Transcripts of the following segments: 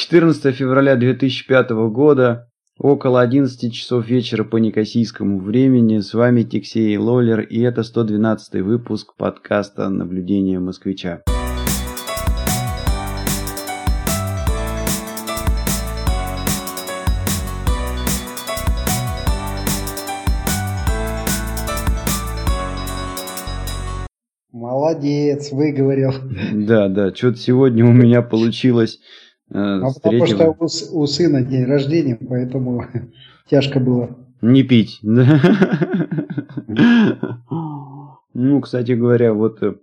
14 февраля 2005 года, около 11 часов вечера по некосийскому времени. С вами Тиксей Лолер и это 112 выпуск подкаста «Наблюдение москвича». Молодец, выговорил. Да, да, что-то сегодня у меня получилось. Э, а потому третьего... что у, у сына день рождения, поэтому тяжко было. Не пить. Ну, кстати говоря, вот э,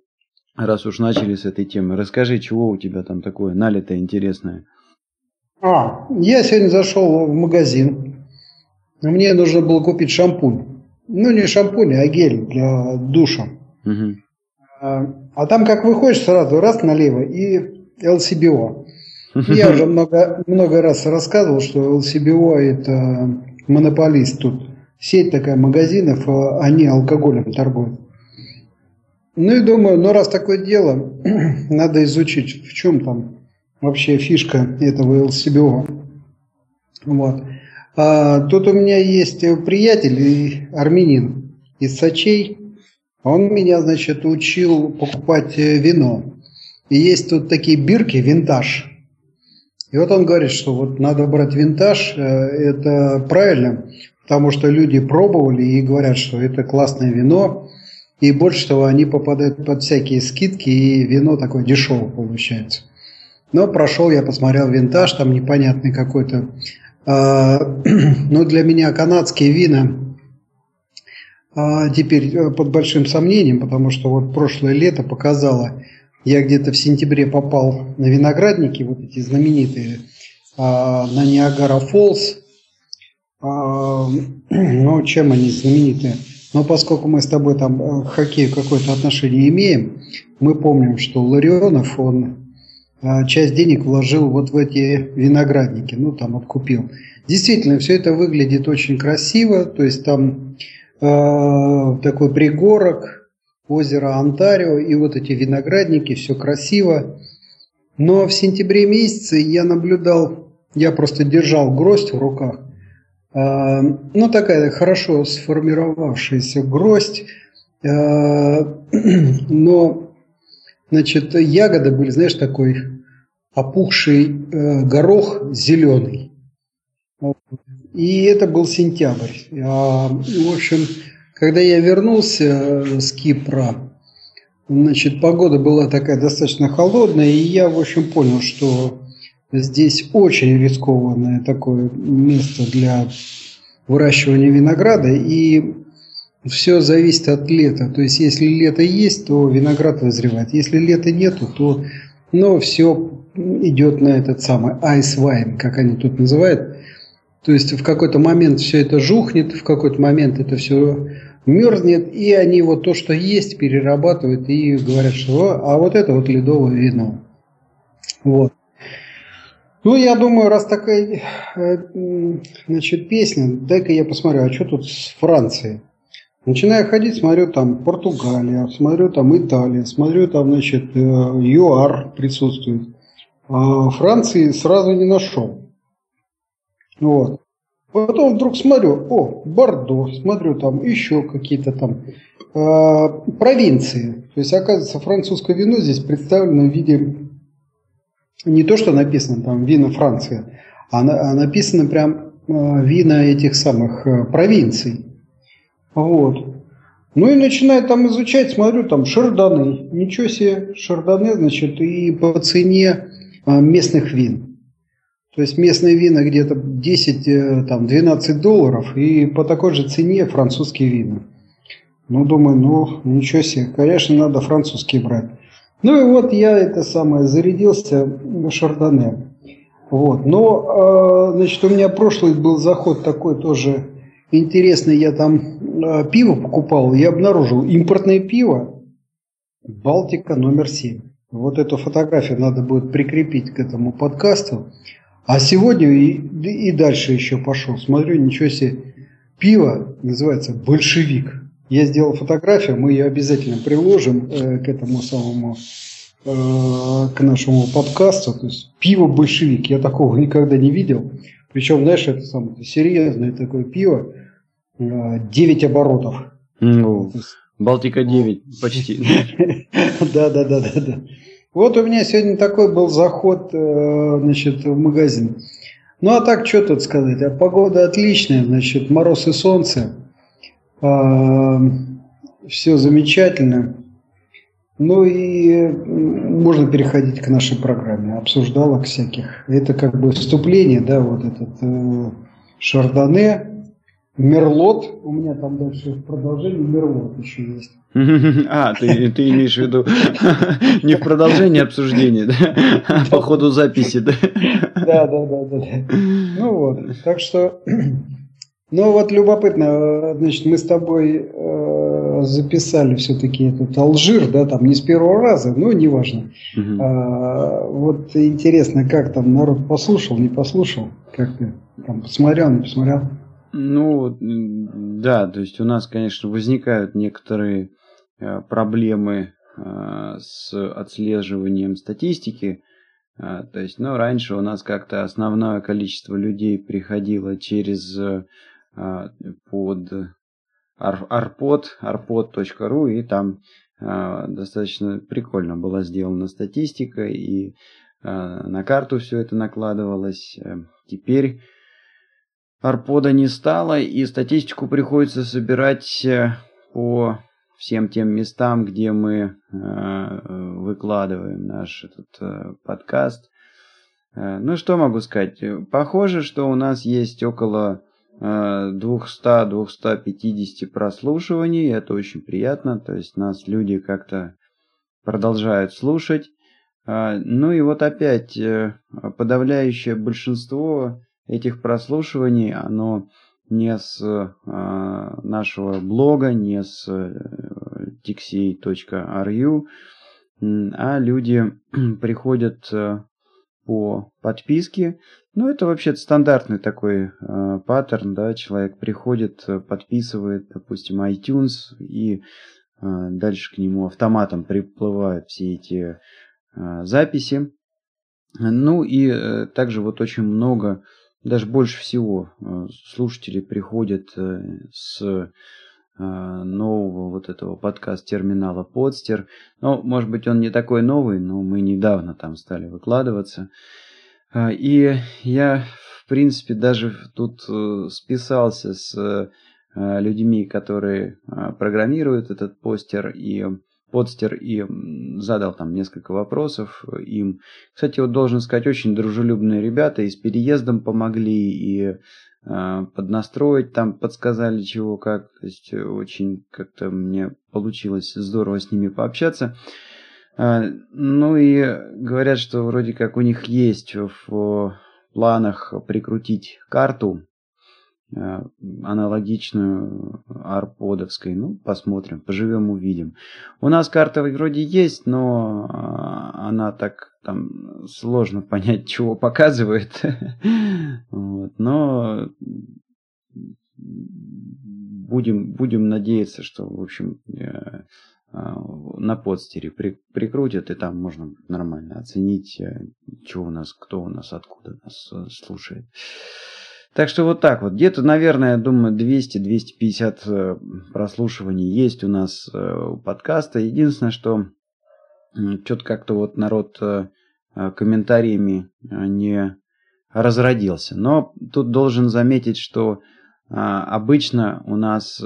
раз уж начали с этой темы, расскажи, чего у тебя там такое налитое интересное. А, я сегодня зашел в магазин. Мне нужно было купить шампунь. Ну, не шампунь, а гель для душа. Угу. А, а там, как выходишь, сразу раз налево и LCBO. Я уже много, много раз рассказывал, что LCBO это монополист тут. Сеть такая магазинов, а они алкоголем торгуют. Ну и думаю, ну раз такое дело, надо изучить, в чем там вообще фишка этого LCBO. Вот. А, тут у меня есть приятель, армянин из Сочей. Он меня, значит, учил покупать э, вино. И есть тут такие бирки, винтаж. И вот он говорит, что вот надо брать винтаж, э, это правильно, потому что люди пробовали и говорят, что это классное вино, и больше того, они попадают под всякие скидки, и вино такое дешевое получается. Но прошел, я посмотрел винтаж, там непонятный какой-то. А, но для меня канадские вина а теперь э, под большим сомнением, потому что вот прошлое лето показало, я где-то в сентябре попал на виноградники, вот эти знаменитые, а, на Ниагара Фолс. А, ну, чем они знаменитые? Но поскольку мы с тобой там э, к хоккею какое-то отношение имеем, мы помним, что Ларионов, он а, часть денег вложил вот в эти виноградники, ну, там откупил. Действительно, все это выглядит очень красиво, то есть там Э, такой пригорок, озеро Онтарио и вот эти виноградники, все красиво. Но в сентябре месяце я наблюдал, я просто держал гроздь в руках, э, ну такая хорошо сформировавшаяся гроздь, э, но значит ягоды были, знаешь, такой опухший горох зеленый. И это был сентябрь. А, в общем, когда я вернулся с Кипра, значит, погода была такая достаточно холодная, и я, в общем, понял, что здесь очень рискованное такое место для выращивания винограда, и все зависит от лета. То есть, если лето есть, то виноград вызревает. Если лета нету, то ну, все идет на этот самый ice wine, как они тут называют. То есть в какой-то момент все это жухнет, в какой-то момент это все мерзнет, и они вот то, что есть, перерабатывают и говорят, что а вот это вот ледовое вино. Вот. Ну, я думаю, раз такая э, значит, песня, дай-ка я посмотрю, а что тут с Францией? Начинаю ходить, смотрю там Португалия, смотрю там Италия, смотрю там, значит, э, ЮАР присутствует. А Франции сразу не нашел. Вот. Потом вдруг смотрю, о, Бордо, смотрю там еще какие-то там э, провинции. То есть, оказывается, французское вино здесь представлено в виде не то, что написано там вина Франции, а, а написано прям э, вина этих самых э, провинций. Вот. Ну и начинаю там изучать, смотрю, там шарданы. Ничего себе, шарданы, значит, и по цене э, местных вин. То есть местные вина где-то 10-12 э, долларов и по такой же цене французские вина. Ну, думаю, ну, ничего себе, конечно, надо французские брать. Ну и вот я это самое зарядился на шардоне. Вот. Но, э, значит, у меня прошлый был заход такой тоже интересный. Я там э, пиво покупал, я обнаружил импортное пиво Балтика номер 7. Вот эту фотографию надо будет прикрепить к этому подкасту. А сегодня и, и дальше еще пошел. Смотрю, ничего себе. Пиво называется «Большевик». Я сделал фотографию, мы ее обязательно приложим э, к этому самому к нашему подкасту. То есть пиво большевик, я такого никогда не видел. Причем, знаешь, это самое серьезное такое пиво, 9 оборотов. Ну, Балтика 9 почти. Да, да, да, да, да. Вот у меня сегодня такой был заход, э, значит, в магазин. Ну а так, что тут сказать? А погода отличная, значит, мороз и солнце. А, все замечательно. Ну и можно переходить к нашей программе, обсуждалок всяких. Это как бы вступление, да, вот этот э, Шардоне, Мерлот, у меня там дальше в продолжении Мерлот еще есть. А, ты, ты имеешь в виду не в продолжении обсуждения, да? а по ходу записи, да? Да, да, да, да. Ну вот, так что, ну вот любопытно, значит, мы с тобой э, записали все-таки этот Алжир, да, там не с первого раза, но неважно. Угу. А, вот интересно, как там народ послушал, не послушал, как ты там посмотрел, не посмотрел? Ну, да, то есть у нас, конечно, возникают некоторые э, проблемы э, с отслеживанием статистики. Э, то есть, ну, раньше у нас как-то основное количество людей приходило через под arpod, arpod.ru, и там достаточно прикольно была сделана статистика, и на карту все это накладывалось. Теперь Арпода не стало, и статистику приходится собирать э, по всем тем местам, где мы э, выкладываем наш этот э, подкаст. Ну, что могу сказать? Похоже, что у нас есть около 200-250 прослушиваний. Это очень приятно. То есть нас люди как-то продолжают слушать. Ну и вот опять подавляющее большинство этих прослушиваний, оно не с э, нашего блога, не с э, tixey.ru, а люди приходят э, по подписке. Ну, это вообще стандартный такой э, паттерн, да, человек приходит, подписывает, допустим, iTunes, и э, дальше к нему автоматом приплывают все эти э, записи. Ну и э, также вот очень много даже больше всего э, слушатели приходят э, с э, нового вот этого подкаст-терминала Подстер. Ну, может быть, он не такой новый, но мы недавно там стали выкладываться. И я, в принципе, даже тут списался с людьми, которые программируют этот постер, и подстер и задал там несколько вопросов им. Кстати, вот должен сказать, очень дружелюбные ребята и с переездом помогли, и э, поднастроить там подсказали чего как. То есть очень как-то мне получилось здорово с ними пообщаться. Э, ну и говорят, что вроде как у них есть в планах прикрутить карту Э, аналогичную арподовской. Ну, посмотрим, поживем, увидим. У нас карта вроде есть, но а, она так там сложно понять, чего показывает. но будем, будем надеяться, что, в общем, э, а, на подстере при, прикрутят, и там можно нормально оценить, э, что у нас, кто у нас, откуда нас слушает. Так что вот так вот. Где-то, наверное, я думаю, 200-250 э, прослушиваний есть у нас э, у подкаста. Единственное, что что-то как-то вот народ э, комментариями не разродился. Но тут должен заметить, что обычно у нас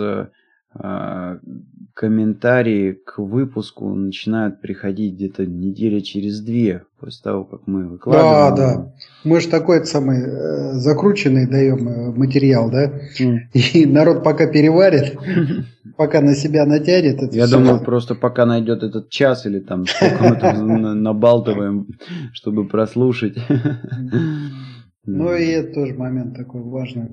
комментарии к выпуску начинают приходить где-то недели через две после того, как мы выкладываем. Да, да. Мы же такой самый э, закрученный даем э, материал, да? Mm. И народ пока переварит, пока на себя натянет. Я думаю, просто пока найдет этот час или там сколько мы там набалтываем, чтобы прослушать. Ну и это тоже момент такой важный.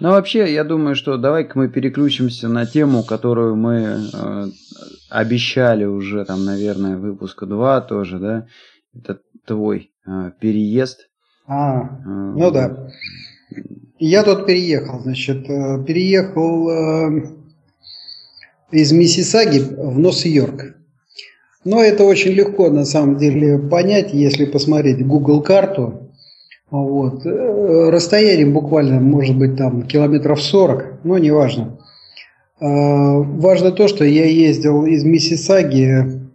Ну, вообще, я думаю, что давай-ка мы переключимся на тему, которую мы э, обещали уже, там, наверное, выпуска 2 тоже, да? Это твой э, переезд. А, э, ну да. Я тут переехал, значит, э, переехал э, из Миссисаги в Нос-Йорк. Но это очень легко на самом деле понять, если посмотреть Google карту. Вот. Э, расстояние буквально может быть там километров 40, но неважно. Важно то, что я ездил из Миссисаги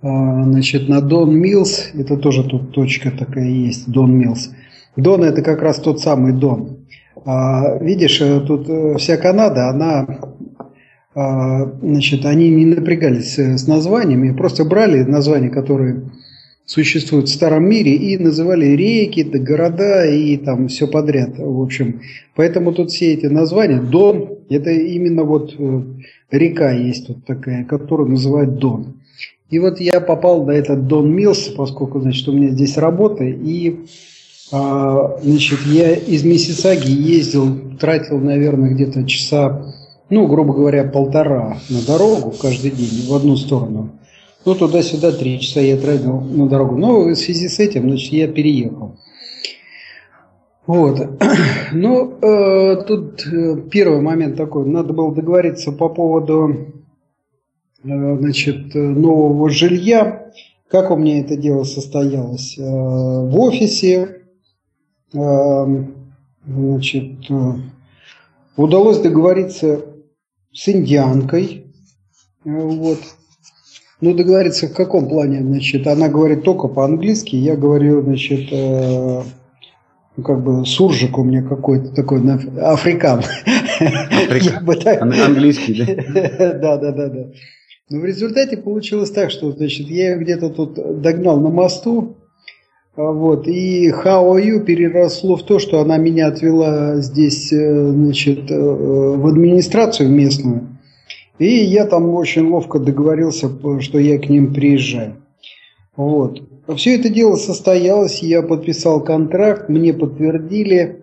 значит, на Дон Милс. Это тоже тут точка такая есть, Дон Милс. Дон это как раз тот самый Дон. Видишь, э, тут э, вся Канада, она а, значит, они не напрягались э, с названиями, просто брали названия, которые существуют в старом мире, и называли реки, да, города и там все подряд. В общем, поэтому тут все эти названия, Дон, это именно вот э, река есть тут такая, которую называют Дон. И вот я попал на этот Дон Милс, поскольку, значит, у меня здесь работа, и а, значит, я из Миссисаги ездил, тратил, наверное, где-то часа ну, грубо говоря, полтора на дорогу каждый день в одну сторону. Ну, туда-сюда три часа я тратил на дорогу. Но в связи с этим, значит, я переехал. Вот. Ну, э, тут э, первый момент такой. Надо было договориться по поводу, э, значит, нового жилья. Как у меня это дело состоялось? Э, в офисе, э, значит, э, удалось договориться с индианкой. Э, вот. Ну, договориться в каком плане, значит, она говорит только по-английски, я говорю, значит, э, ну, как бы суржик у меня какой-то такой, африкан. Африкан. Английский, да? Да, да, да, да. Но в результате получилось так, что, значит, я ее где-то тут догнал на мосту, а вот, и how are you переросло в то, что она меня отвела здесь э, значит, э, в администрацию местную. И я там очень ловко договорился, что я к ним приезжаю. Вот. Все это дело состоялось, я подписал контракт, мне подтвердили.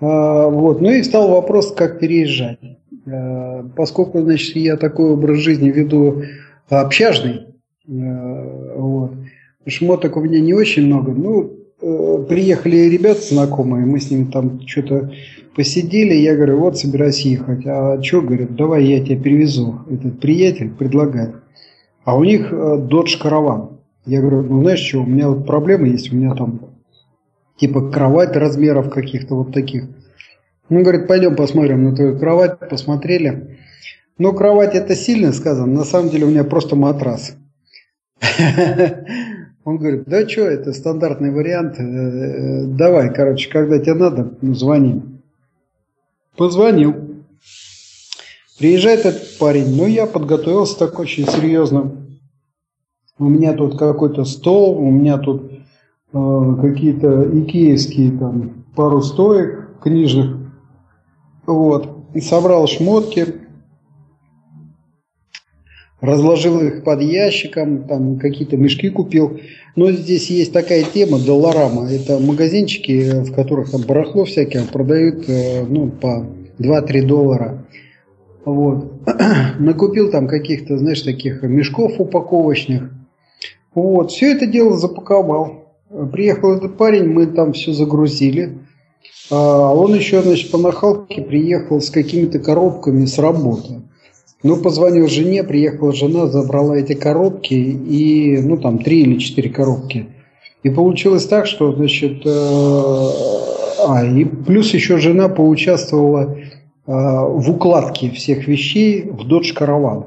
А, вот. Ну и стал вопрос, как переезжать. А, поскольку значит, я такой образ жизни веду общажный, вот, Шмоток у меня не очень много. Ну, э, приехали ребята знакомые, мы с ними там что-то посидели. Я говорю, вот собираюсь ехать. А что, говорят, давай я тебя перевезу. Этот приятель предлагает. А у них Dodge э, Caravan. Я говорю, ну знаешь что, у меня вот проблемы есть, у меня там типа кровать размеров каких-то вот таких. Он говорит, пойдем посмотрим на твою кровать, посмотрели. Ну, кровать это сильно сказано, на самом деле у меня просто матрас. Он говорит, да что, это стандартный вариант, э, э, давай, короче, когда тебе надо, ну, звони. Позвонил. Приезжает этот парень, ну я подготовился так очень серьезно. У меня тут какой-то стол, у меня тут э, какие-то икеевские там пару стоек книжных. Вот. И собрал шмотки, разложил их под ящиком, там какие-то мешки купил. Но здесь есть такая тема, Долларама. Это магазинчики, в которых там барахло всякие продают э, ну, по 2-3 доллара. Вот. Накупил там каких-то, знаешь, таких мешков упаковочных. Вот. Все это дело запаковал. Приехал этот парень, мы там все загрузили. А он еще, значит, по нахалке приехал с какими-то коробками с работы. Ну, позвонил жене, приехала жена, забрала эти коробки, и, ну, там, три или четыре коробки. И получилось так, что, значит, э, а, и плюс еще жена поучаствовала э, в укладке всех вещей в Dodge Caravan.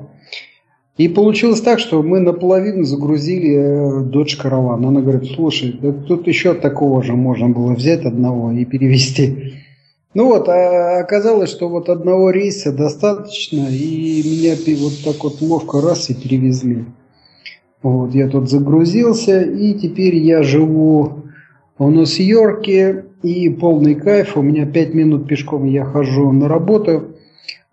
И получилось так, что мы наполовину загрузили э, Dodge Caravan. Она говорит, слушай, да тут еще такого же можно было взять одного и перевести. Ну вот, а оказалось, что вот одного рейса достаточно, и меня вот так вот ловко раз и перевезли. Вот, я тут загрузился, и теперь я живу в Нью-Йорке, и полный кайф, у меня 5 минут пешком я хожу на работу.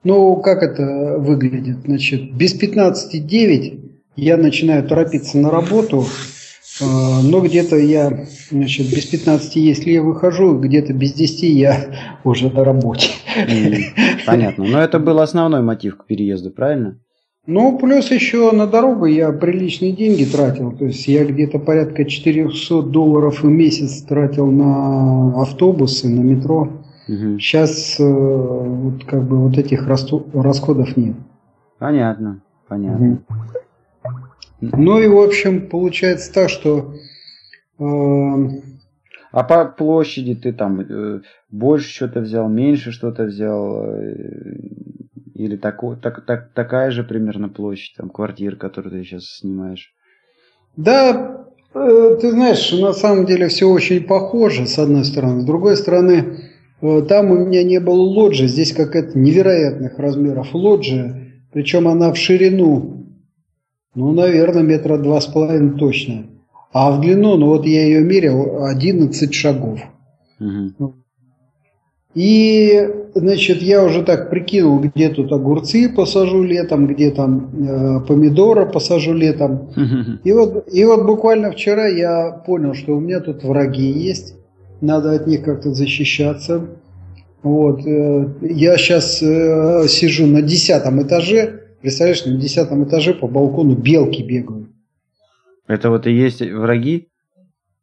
Ну, как это выглядит? Значит, без 15.9 я начинаю торопиться на работу, но где-то я, значит, без 15, если я выхожу, где-то без 10 я уже на работе. Понятно. Но это был основной мотив к переезду, правильно? Ну, плюс еще на дорогу я приличные деньги тратил. То есть я где-то порядка 400 долларов в месяц тратил на автобусы, на метро. Угу. Сейчас э, вот как бы вот этих расходов нет. Понятно, понятно. Угу. Ну и, в общем, получается так, что... Э... А по площади ты там э, больше что-то взял, меньше что-то взял? Э, или тако, так, так, такая же примерно площадь, там, квартир, которую ты сейчас снимаешь? Да, э, ты знаешь, на самом деле все очень похоже, с одной стороны. С другой стороны, там у меня не было лоджии, здесь какая-то невероятных размеров лоджия, причем она в ширину, ну, наверное, метра два с половиной точно. А в длину, ну вот я ее мерил, 11 шагов. Угу. И, значит, я уже так прикинул, где тут огурцы посажу летом, где там э, помидоры посажу летом. И вот, и вот буквально вчера я понял, что у меня тут враги есть, надо от них как-то защищаться. Вот, э, я сейчас э, сижу на десятом этаже, представляешь, на десятом этаже по балкону белки бегают. Это вот и есть враги?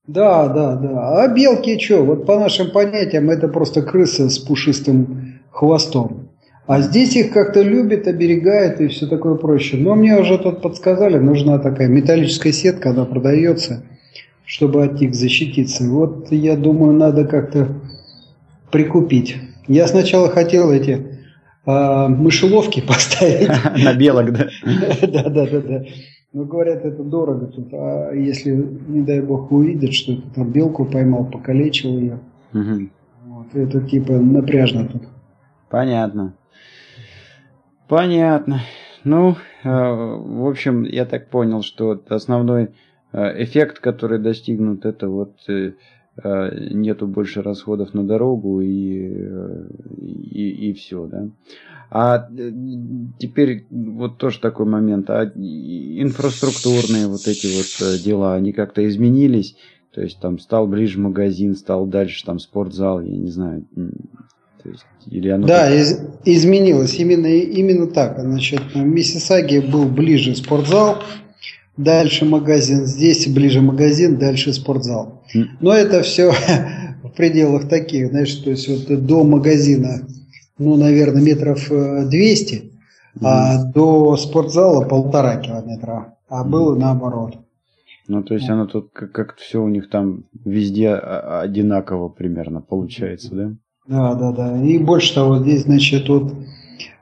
Да, да, да. А белки что? Вот по нашим понятиям это просто крысы с пушистым хвостом. А здесь их как-то любят, оберегают и все такое проще. Но мне уже тут подсказали, нужна такая металлическая сетка, она продается, чтобы от них защититься. Вот я думаю, надо как-то прикупить. Я сначала хотел эти мышеловки поставить. На белок, да? Да, да, да, да. Ну, говорят, это дорого тут. А если, не дай бог, увидят, что ты там белку поймал, покалечил ее, угу. вот, это типа напряжно тут. Понятно. Понятно. Ну, э, в общем, я так понял, что основной э, эффект, который достигнут, это вот э нету больше расходов на дорогу и, э, и, и все, да. А э, теперь вот тоже такой момент. А инфраструктурные вот эти вот э, дела, они как-то изменились? То есть там стал ближе магазин, стал дальше там спортзал, я не знаю. То есть, или оно да, так... из, изменилось именно, именно так. Значит, в Миссисаге был ближе спортзал, дальше магазин, здесь ближе магазин, дальше спортзал. Но это все в пределах таких, знаешь, то есть вот до магазина ну, наверное, метров 200, mm а до спортзала полтора километра, а было наоборот. Ну, то есть оно тут как-то все у них там везде одинаково примерно получается, да? Да, да, да. И больше того, здесь, значит, вот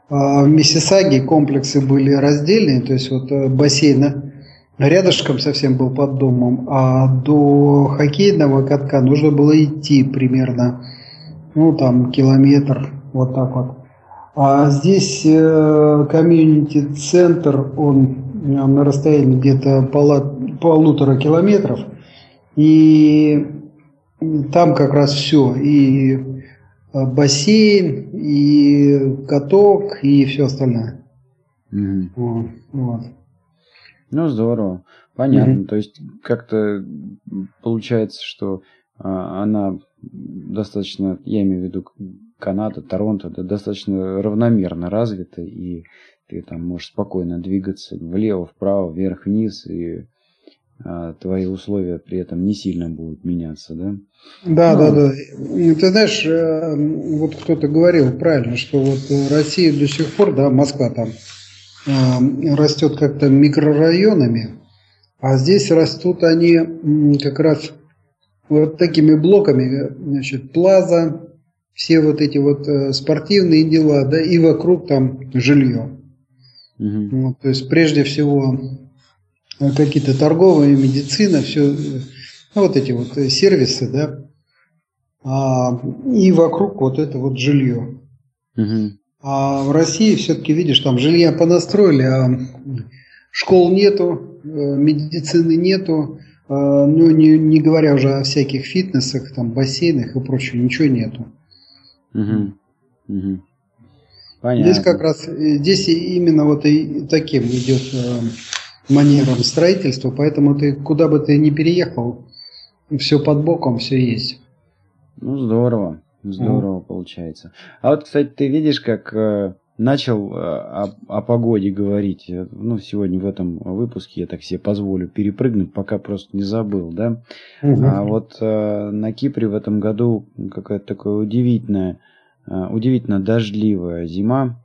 а, в Миссисаге комплексы были раздельные, то есть вот э, бассейн рядышком совсем был под домом, а до хоккейного катка нужно было идти примерно, ну, там, километр, вот так вот. А здесь э, комьюнити-центр, он э, на расстоянии где-то полутора километров. И там как раз все. И э, бассейн, и каток, и все остальное. Mm-hmm. Вот, вот. Ну, здорово. Понятно. Mm-hmm. То есть, как-то получается, что а, она достаточно, я имею в виду Канада, Торонто да, достаточно равномерно развиты, и ты там можешь спокойно двигаться влево, вправо, вверх, вниз, и а, твои условия при этом не сильно будут меняться, да? Да, ну, да, да. Ты знаешь, э, вот кто-то говорил правильно, что вот Россия до сих пор, да, Москва там э, растет как-то микрорайонами, а здесь растут они как раз вот такими блоками, значит, плаза, все вот эти вот э, спортивные дела, да, и вокруг там жилье. Угу. Вот, то есть прежде всего э, какие-то торговые, медицина, все, э, ну, вот эти вот сервисы, да, а, и вокруг вот это вот жилье. Угу. А в России все-таки, видишь, там жилья понастроили, а школ нету, медицины нету, ну, не, не говоря уже о всяких фитнесах, там, бассейнах и прочем, ничего нету. Угу. Угу. Понятно. Здесь как раз, э, здесь именно вот и таким идет э, манером строительства, поэтому ты куда бы ты ни переехал, все под боком, все есть. Ну, здорово. Здорово mm. получается. А вот, кстати, ты видишь, как э, начал э, о, о погоде говорить. Ну, сегодня в этом выпуске я так себе позволю перепрыгнуть, пока просто не забыл, да. Угу. А вот э, на Кипре в этом году какая-то такая удивительная, э, удивительно дождливая зима.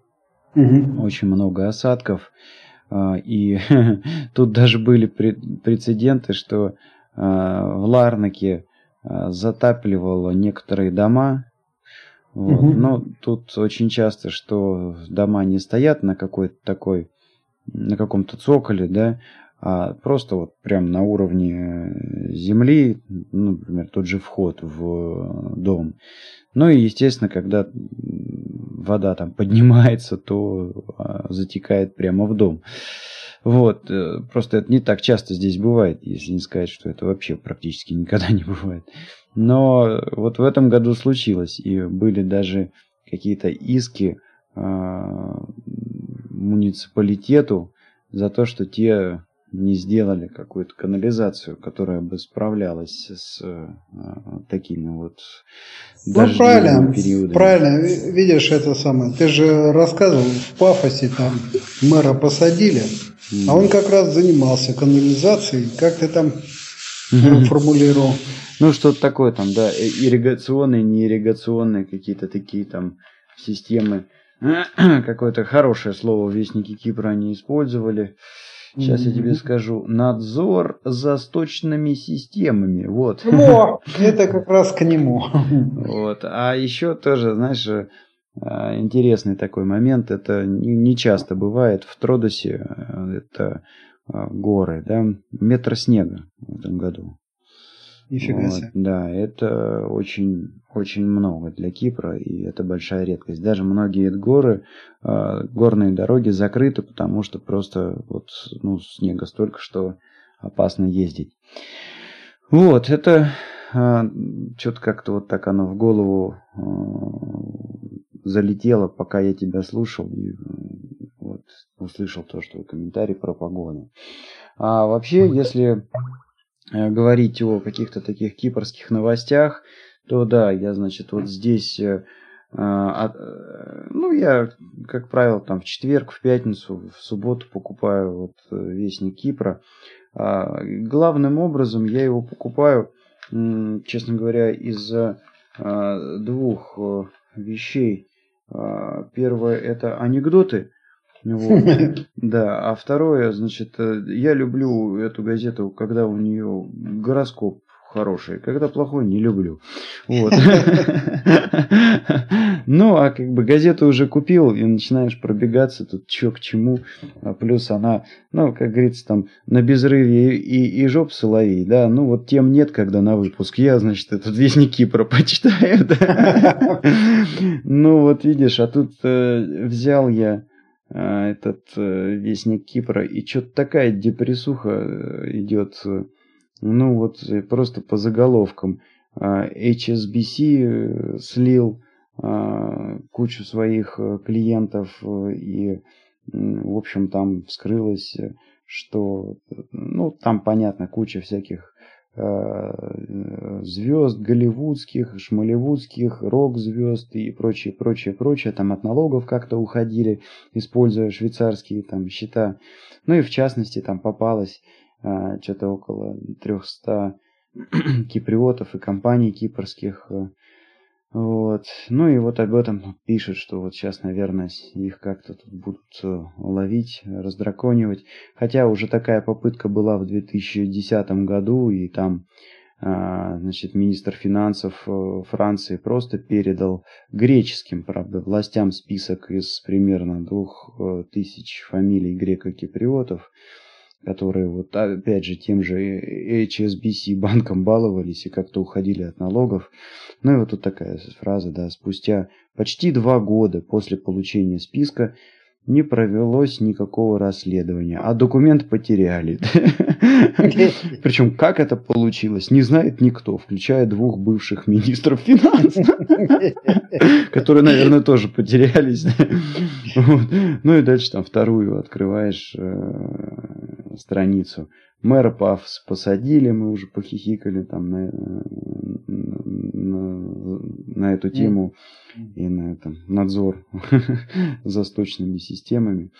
Угу. Очень много осадков. И тут даже были прецеденты, что в Ларнаке затапливало некоторые дома, вот. Угу. Но тут очень часто, что дома не стоят на какой-то такой, на каком-то цоколе, да, а просто вот прям на уровне земли, ну, например, тот же вход в дом. Ну и, естественно, когда вода там поднимается, то а, затекает прямо в дом. Вот, э, просто это не так часто здесь бывает, если не сказать, что это вообще практически никогда не бывает. Но вот в этом году случилось, и были даже какие-то иски э, муниципалитету за то, что те не сделали какую-то канализацию, которая бы справлялась с э, такими вот ну, правильно, периодами. Правильно, видишь, это самое. Ты же рассказывал, в пафосе там мэра посадили, mm. а он как раз занимался канализацией, как ты там mm-hmm. формулировал. Ну, что-то такое там, да, ирригационные, неирригационные какие-то такие там системы. Какое-то хорошее слово Вестники Кипра они использовали. Сейчас я тебе скажу. Надзор за сточными системами. Вот. Во, это как раз к нему. Вот. А еще тоже, знаешь, э, интересный такой момент. Это не часто бывает. В Тродосе э, это э, горы, да, метр снега в этом году. Нифига себе. Вот, да, это очень, очень много для Кипра, и это большая редкость. Даже многие горы, э, горные дороги закрыты, потому что просто вот, ну, снега столько, что опасно ездить. Вот, это э, что-то как-то вот так оно в голову э, залетело, пока я тебя слушал, и вот, услышал то, что комментарий про погоду. А вообще, если говорить о каких-то таких кипрских новостях, то да, я, значит, вот здесь, э, а, э, ну, я, как правило, там в четверг, в пятницу, в субботу покупаю вот Вестник Кипра. А, главным образом я его покупаю, честно говоря, из-за а, двух вещей. Первое это анекдоты, вот. Да, а второе, значит, э, я люблю эту газету, когда у нее гороскоп хороший, когда плохой не люблю. Вот. Ну, а как бы газету уже купил, и начинаешь пробегаться тут чё к чему. А плюс она, ну, как говорится, там на безрыве и, и жоп соловей, да. Ну, вот тем нет, когда на выпуск. Я, значит, этот вестник Кипра почитаю, да. Ну, вот видишь, а тут э, взял я этот э, вестник Кипра, и что-то такая депрессуха э, идет, э, ну вот просто по заголовкам. HSBC слил кучу своих клиентов и, в общем, там вскрылось, что, ну, там, понятно, куча всяких звезд голливудских, шмалевудских, рок-звезд и прочее, прочее, прочее, там от налогов как-то уходили, используя швейцарские там счета. Ну и в частности там попалось а, что-то около 300 киприотов и компаний кипрских, э, вот. Ну и вот об этом пишут, что вот сейчас, наверное, их как-то тут будут э, ловить, раздраконивать. Хотя уже такая попытка была в 2010 году, и там а, значит, министр финансов э, Франции просто передал греческим, правда, властям список из примерно двух э, тысяч фамилий греко-киприотов, которые вот опять же тем же HSBC банком баловались и как-то уходили от налогов. Ну и вот тут такая фраза, да, спустя почти два года после получения списка не провелось никакого расследования, а документ потеряли. Причем как это получилось, не знает никто, включая двух бывших министров финансов, которые, наверное, тоже потерялись. Ну и дальше там вторую открываешь э, страницу. Мэра Пафс посадили, мы уже похихикали там на, на, эту тему и на этом надзор за сточными системами.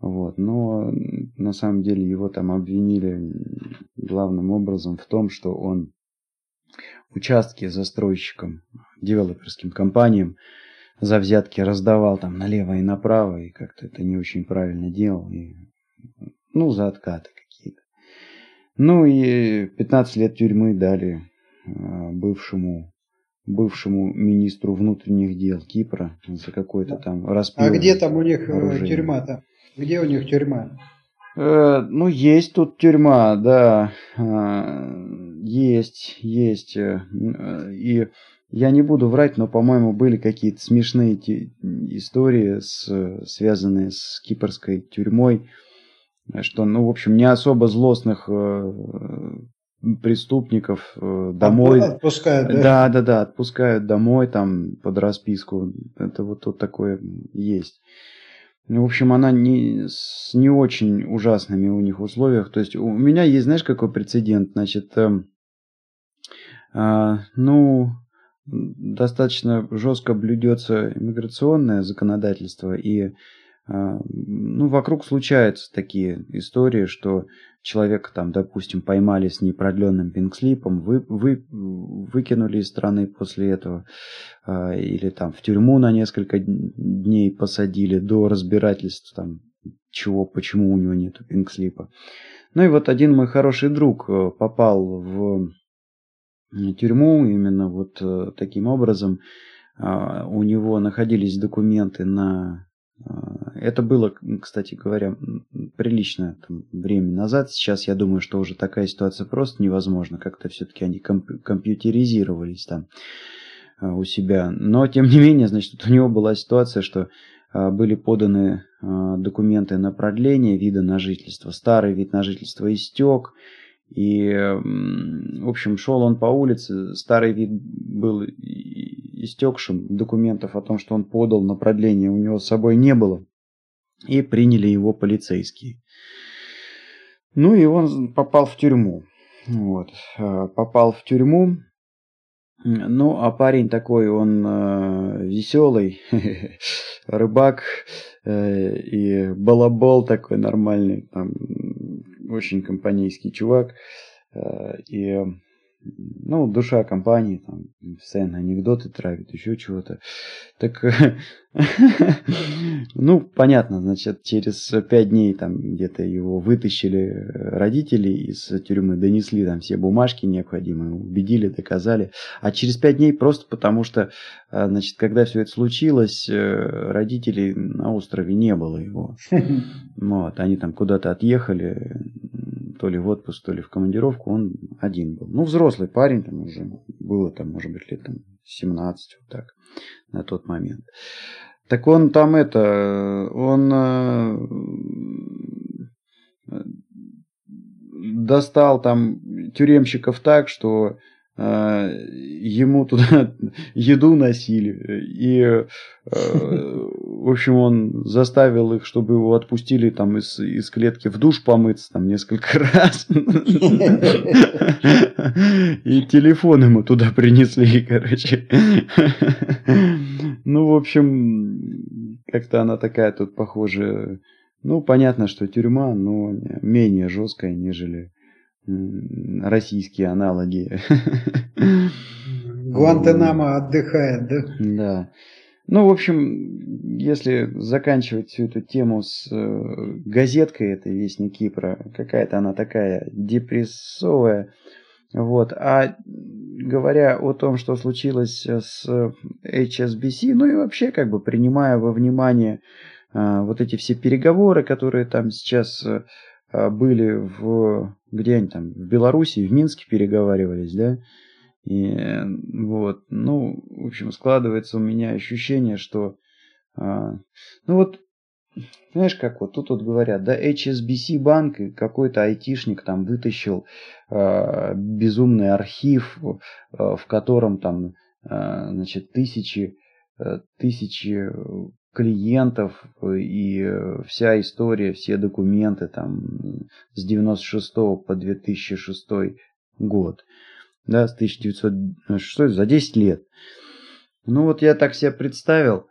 Вот. Но на самом деле его там обвинили главным образом в том, что он участки застройщикам, девелоперским компаниям за взятки раздавал там налево и направо, и как-то это не очень правильно делал. И ну, за откаты какие-то. Ну и 15 лет тюрьмы дали а, бывшему бывшему министру внутренних дел Кипра за какой-то там распил. А где там у них э, тюрьма-то? Где у них тюрьма? Э, ну, есть тут тюрьма, да. Э, есть, есть. Э, и я не буду врать, но, по-моему, были какие-то смешные истории, с, связанные с кипрской тюрьмой, что, ну, в общем, не особо злостных э, преступников э, домой. Отпускают, да? Да, да, да, отпускают домой там под расписку. Это вот тут такое есть. Ну, в общем, она не, с не очень ужасными у них условиях. То есть у меня есть, знаешь, какой прецедент? Значит, э, э, ну, достаточно жестко блюдется иммиграционное законодательство, и ну, вокруг случаются такие истории, что человека там, допустим, поймали с непродленным пинкслипом, вы, вы, выкинули из страны после этого, а, или там в тюрьму на несколько дней посадили до разбирательства там, чего, почему у него нету пинкслипа. Ну и вот один мой хороший друг э, попал в тюрьму именно вот э, таким образом. У него находились документы на это было, кстати говоря, приличное там, время назад. Сейчас я думаю, что уже такая ситуация просто невозможна. Как-то все-таки они комп- компьютеризировались там а, у себя. Но, тем не менее, значит, у него была ситуация, что а, были поданы документы на продление вида на жительство. Старый вид на жительство истек. И, в общем, шел он по улице, старый вид был истекшим, документов о том, что он подал на продление, у него с собой не было. И приняли его полицейские. Ну и он попал в тюрьму. Вот. Э, попал в тюрьму. Ну, а парень такой, он э, веселый, рыбак э, и балабол такой нормальный, там, очень компанейский чувак. Э, и ну, душа компании, там, постоянно анекдоты травит, еще чего-то. Так, ну, понятно, значит, через пять дней там где-то его вытащили родители из тюрьмы, донесли там все бумажки необходимые, убедили, доказали. А через пять дней просто потому что, а, значит, когда все это случилось, э, родителей на острове не было его. Вот, они там куда-то отъехали, то ли в отпуск, то ли в командировку, он один был. Ну, взрослый парень, там уже было, там, может быть, лет там, 17, вот так, на тот момент. Так он там это, он э, достал там тюремщиков так, что э, ему туда еду носили. И, э, в общем, он заставил их, чтобы его отпустили там из, из клетки в душ помыться там несколько раз. И телефон ему туда принесли, короче. Ну, в общем, как-то она такая тут похожая. Ну, понятно, что тюрьма, но менее жесткая, нежели российские аналоги. Гуантанамо отдыхает, да? Да. Ну, в общем, если заканчивать всю эту тему с э, газеткой этой «Вестник Кипра», какая-то она такая депрессовая, вот. А говоря о том, что случилось с HSBC, ну и вообще как бы принимая во внимание э, вот эти все переговоры, которые там сейчас э, были в где они там в Беларуси, в Минске переговаривались, да, и вот, ну, в общем, складывается у меня ощущение, что, а, ну вот, знаешь, как вот тут вот говорят, да, HSBC банк, какой-то айтишник там вытащил а, безумный архив, а, в котором там, а, значит, тысячи, а, тысячи клиентов и вся история, все документы там с 96 по 2006 год да, с 1906 за 10 лет. Ну вот я так себе представил,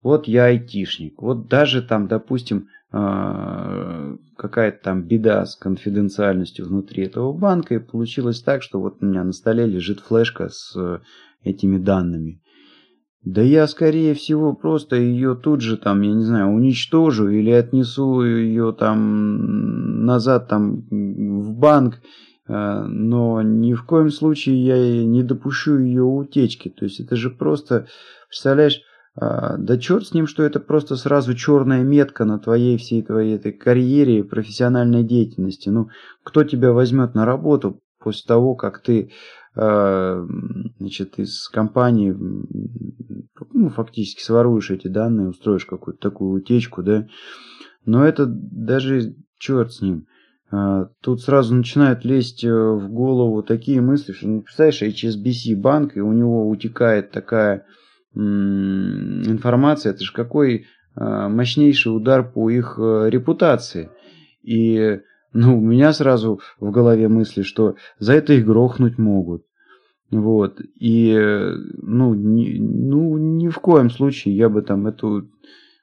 вот я айтишник, вот даже там, допустим, а, какая-то там беда с конфиденциальностью внутри этого банка, и получилось так, что вот у меня на столе лежит флешка с этими данными. Да я, скорее всего, просто ее тут же там, я не знаю, уничтожу или отнесу ее там назад там в банк, э, но ни в коем случае я не допущу ее утечки. То есть это же просто, представляешь, а, да черт с ним, что это просто сразу черная метка на твоей всей твоей этой карьере и профессиональной деятельности. Ну, кто тебя возьмет на работу после того, как ты значит, из компании ну, фактически своруешь эти данные, устроишь какую-то такую утечку, да. Но это даже черт с ним. А, тут сразу начинают лезть э, в голову такие мысли, что, ну, представляешь, HSBC банк, и у него утекает такая информация, это же какой мощнейший удар по их э, репутации. И ну, у меня сразу в голове мысли, что за это их грохнуть могут. Вот. И, ну, ни, ну, ни в коем случае я бы там эту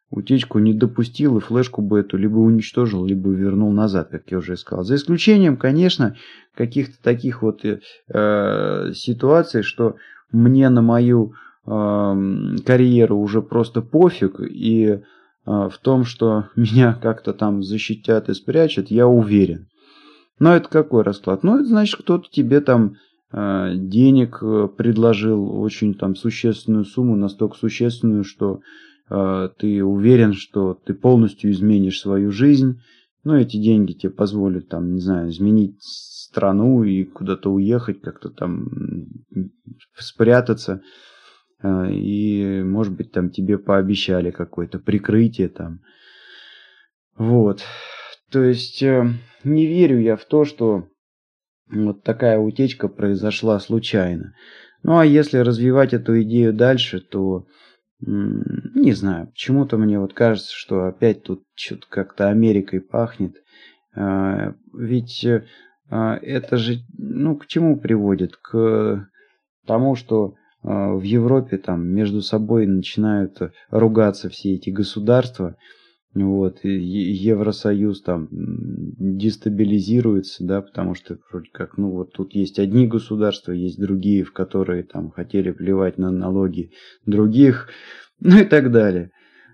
утечку не допустил и флешку бы эту либо уничтожил, либо вернул назад, как я уже сказал. За исключением, конечно, каких-то таких вот э, ситуаций, что мне на мою э, карьеру уже просто пофиг, и в том, что меня как-то там защитят и спрячут, я уверен. Но это какой расклад? Ну, это значит, кто-то тебе там Э, денег э, предложил очень там существенную сумму, настолько существенную, что э, ты уверен, что ты полностью изменишь свою жизнь. Ну, эти деньги тебе позволят там, не знаю, изменить страну и куда-то уехать, как-то там спрятаться. И, может быть, там тебе пообещали какое-то прикрытие там. Вот. То есть, не верю я в то, что вот такая утечка произошла случайно. Ну а если развивать эту идею дальше, то не знаю, почему-то мне вот кажется, что опять тут что-то как-то Америкой пахнет. А, ведь это же, ну, к чему приводит? К тому, что в Европе там между собой начинают ругаться все эти государства, вот, Евросоюз там дестабилизируется, да, потому что вроде как, ну вот тут есть одни государства, есть другие, в которые там хотели плевать на налоги других, ну и так далее.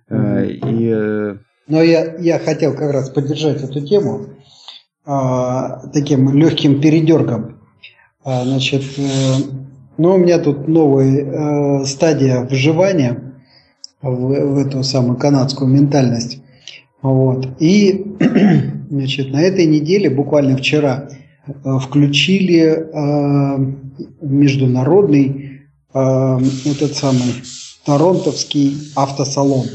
Mm-hmm. И, э, Но я, я хотел как раз поддержать эту тему а, таким легким передергом. А, значит, э, ну у меня тут новая э, стадия вживания в, в эту самую канадскую ментальность. Вот. И значит, на этой неделе, буквально вчера, э, включили э, международный э, этот самый Торонтовский автосалон.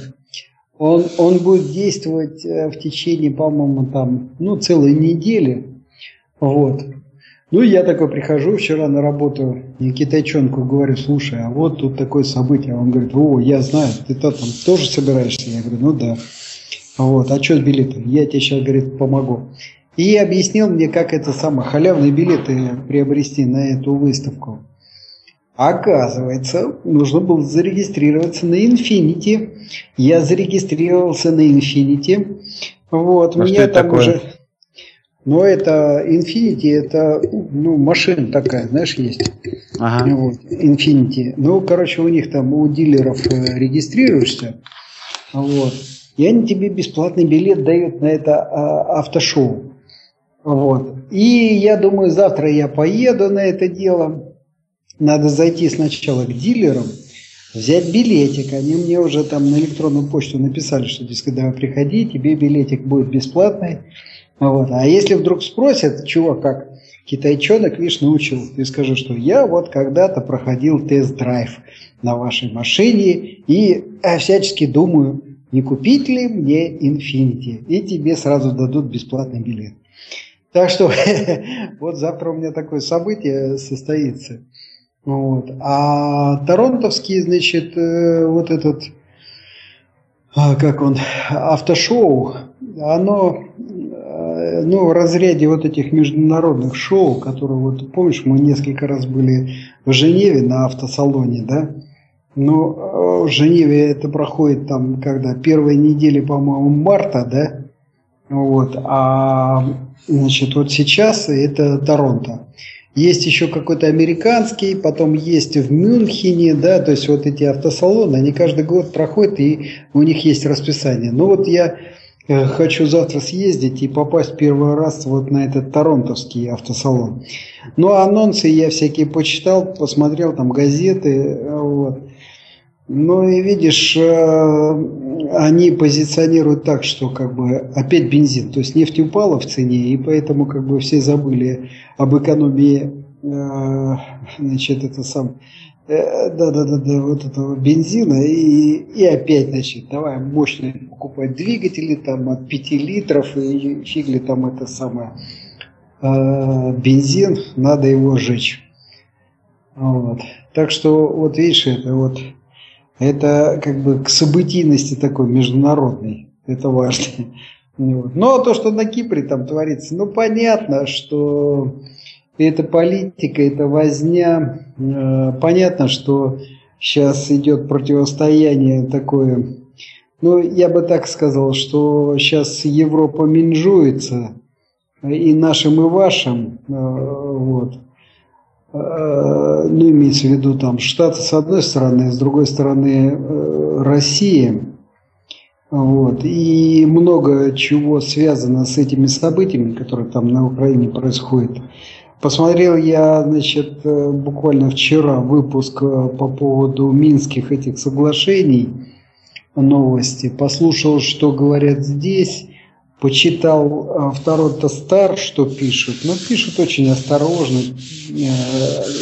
Он, он будет действовать э, в течение, по-моему, там, ну, целой недели. Вот. Ну, я такой прихожу вчера на работу, и китайчонку говорю, слушай, а вот тут такое событие. Он говорит, о, я знаю, ты-то там тоже собираешься? Я говорю, ну да. Вот, а что с билетами? Я тебе сейчас, говорит, помогу. И объяснил мне, как это самое халявные билеты приобрести на эту выставку. Оказывается, нужно было зарегистрироваться на Infinity. Я зарегистрировался на Infinity. Вот, а меня что там такое? уже. Но это Infinity, это ну, машина такая, знаешь, есть. Ага. Вот, Infinity. Ну, короче, у них там у дилеров э, регистрируешься. Вот и они тебе бесплатный билет дают на это а, автошоу. Вот. И я думаю, завтра я поеду на это дело. Надо зайти сначала к дилерам, взять билетик. Они мне уже там на электронную почту написали, что, дескать, давай приходи, тебе билетик будет бесплатный. Вот. А если вдруг спросят, чувак, как китайчонок, видишь, научил, ты скажи, что я вот когда-то проходил тест-драйв на вашей машине и э, всячески думаю, не купить ли мне Infinity? И тебе сразу дадут бесплатный билет. Так что вот завтра у меня такое событие состоится. Вот. А Торонтовский, значит, э, вот этот, а, как он, автошоу, оно ну, в разряде вот этих международных шоу, которые, вот помнишь, мы несколько раз были в Женеве на автосалоне, да, но э, в Женеве это проходит там, когда первая неделя, по-моему, марта, да? Вот. А значит, вот сейчас это Торонто. есть еще какой-то американский, потом есть в Мюнхене, да, то есть вот эти автосалоны, они каждый год проходят, и у них есть расписание. Ну вот я э, хочу завтра съездить и попасть первый раз вот на этот торонтовский автосалон. Ну, а анонсы я всякие почитал, посмотрел там газеты, вот. Ну и видишь, э, они позиционируют так, что как бы опять бензин, то есть нефть упала в цене, и поэтому как бы все забыли об экономии, э, значит, это сам, э, вот этого бензина, и, и опять, значит, давай мощные покупать двигатели там от 5 литров, и фигли там это самое, бензин, надо его сжечь. Вот. Так что, вот видишь, это вот это как бы к событийности такой международной. Это важно. Вот. Но то, что на Кипре там творится, ну понятно, что это политика, это возня. Э, понятно, что сейчас идет противостояние такое. Ну, я бы так сказал, что сейчас Европа менжуется и нашим, и вашим. Э, вот. Э, ну, имеется в виду там Штаты с одной стороны, с другой стороны э, Россия. Вот. И много чего связано с этими событиями, которые там на Украине происходят. Посмотрел я, значит, э, буквально вчера выпуск по поводу минских этих соглашений, новости, послушал, что говорят здесь, почитал а, второй-то стар, что пишут, но пишут очень осторожно, э,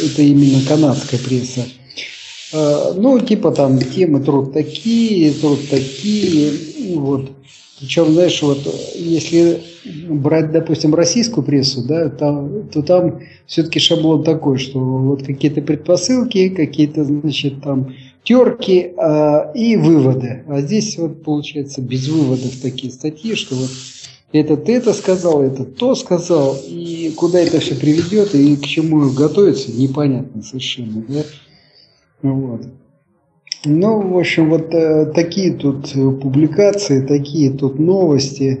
это именно канадская пресса. Э, ну, типа там темы труд такие, труд такие, вот. Причем, знаешь, вот если брать, допустим, российскую прессу, да, там, то там все-таки шаблон такой, что вот какие-то предпосылки, какие-то, значит, там терки а, и выводы. А здесь вот получается без выводов такие статьи, что вот этот это сказал, этот то сказал, и куда это все приведет и к чему готовится, непонятно совершенно. Да? Вот. Ну, в общем, вот э, такие тут публикации, такие тут новости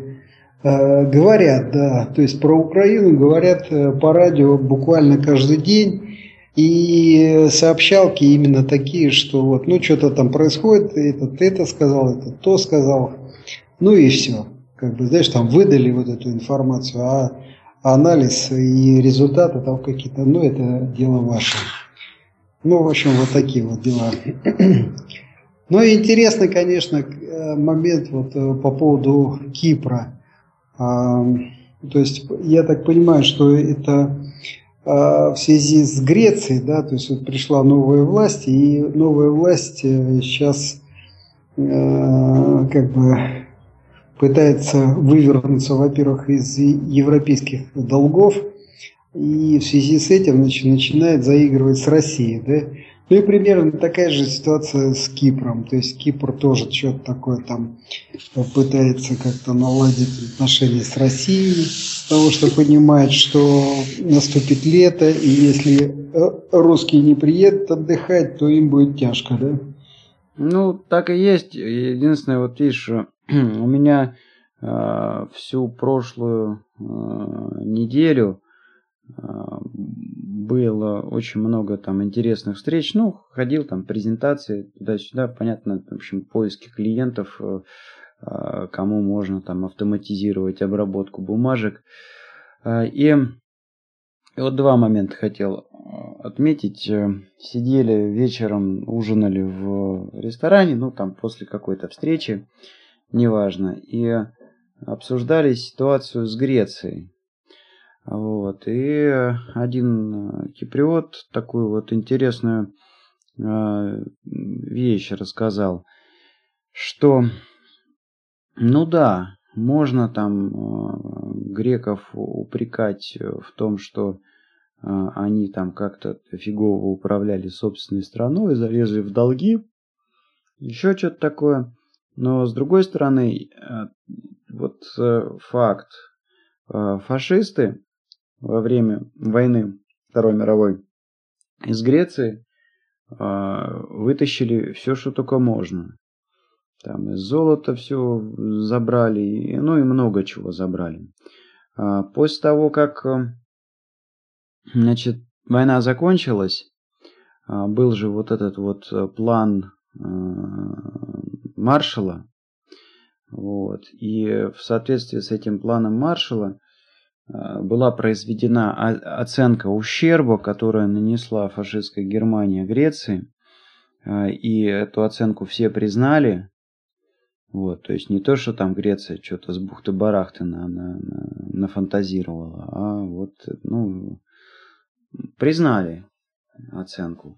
э, говорят, да, то есть про Украину говорят э, по радио буквально каждый день. И сообщалки именно такие, что вот, ну, что-то там происходит, этот это сказал, этот то сказал, ну и все. Как бы, знаешь, там выдали вот эту информацию, а анализ и результаты там какие-то, ну, это дело ваше. Ну, в общем, вот такие вот дела. Ну, и интересный, конечно, момент вот э, по поводу Кипра. То есть, я так понимаю, что это а, в связи с Грецией, да, то есть вот пришла новая власть, и новая власть сейчас э, э, как бы пытается вывернуться, во-первых, из европейских долгов, и в связи с этим значит, начинает заигрывать с Россией. Да? Ну и примерно такая же ситуация с Кипром. То есть Кипр тоже что-то такое там пытается как-то наладить отношения с Россией, потому что понимает, что наступит лето, и если э, русские не приедут отдыхать, то им будет тяжко, да? Ну, так и есть. Единственное, вот видишь, у меня э, всю прошлую э, неделю было очень много там интересных встреч. Ну, ходил там презентации туда-сюда, понятно, в общем, поиски клиентов, э, э, кому можно там автоматизировать обработку бумажек. Э, и вот два момента хотел отметить. Сидели вечером, ужинали в ресторане, ну там после какой-то встречи, неважно, и обсуждали ситуацию с Грецией. Вот. И один э, киприот такую вот интересную э, вещь рассказал, что, ну да, можно там э, греков упрекать в том, что они там как-то фигово управляли собственной страной, залезли в долги, еще что-то такое. Но с другой стороны, вот факт, фашисты во время войны Второй мировой из Греции а, вытащили все, что только можно. Там из золота все забрали, ну и много чего забрали. А, после того, как значит, война закончилась, был же вот этот вот план Маршала, вот, и в соответствии с этим планом Маршала была произведена оценка ущерба, которая нанесла фашистская Германия Греции, и эту оценку все признали, вот, то есть не то, что там Греция что-то с бухты-барахты на, на, на, нафантазировала, а вот, ну, признали оценку.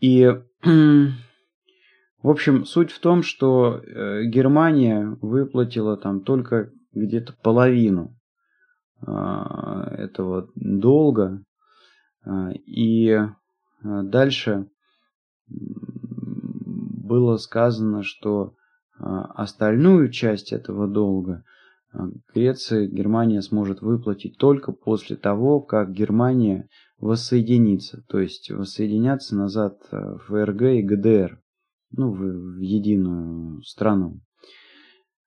И, в общем, суть в том, что э, Германия выплатила там только где-то половину этого долга, а, и а, дальше было сказано, что остальную часть этого долга Греция, Германия сможет выплатить только после того, как Германия воссоединится, то есть воссоединятся назад в ФРГ и ГДР, ну, в единую страну.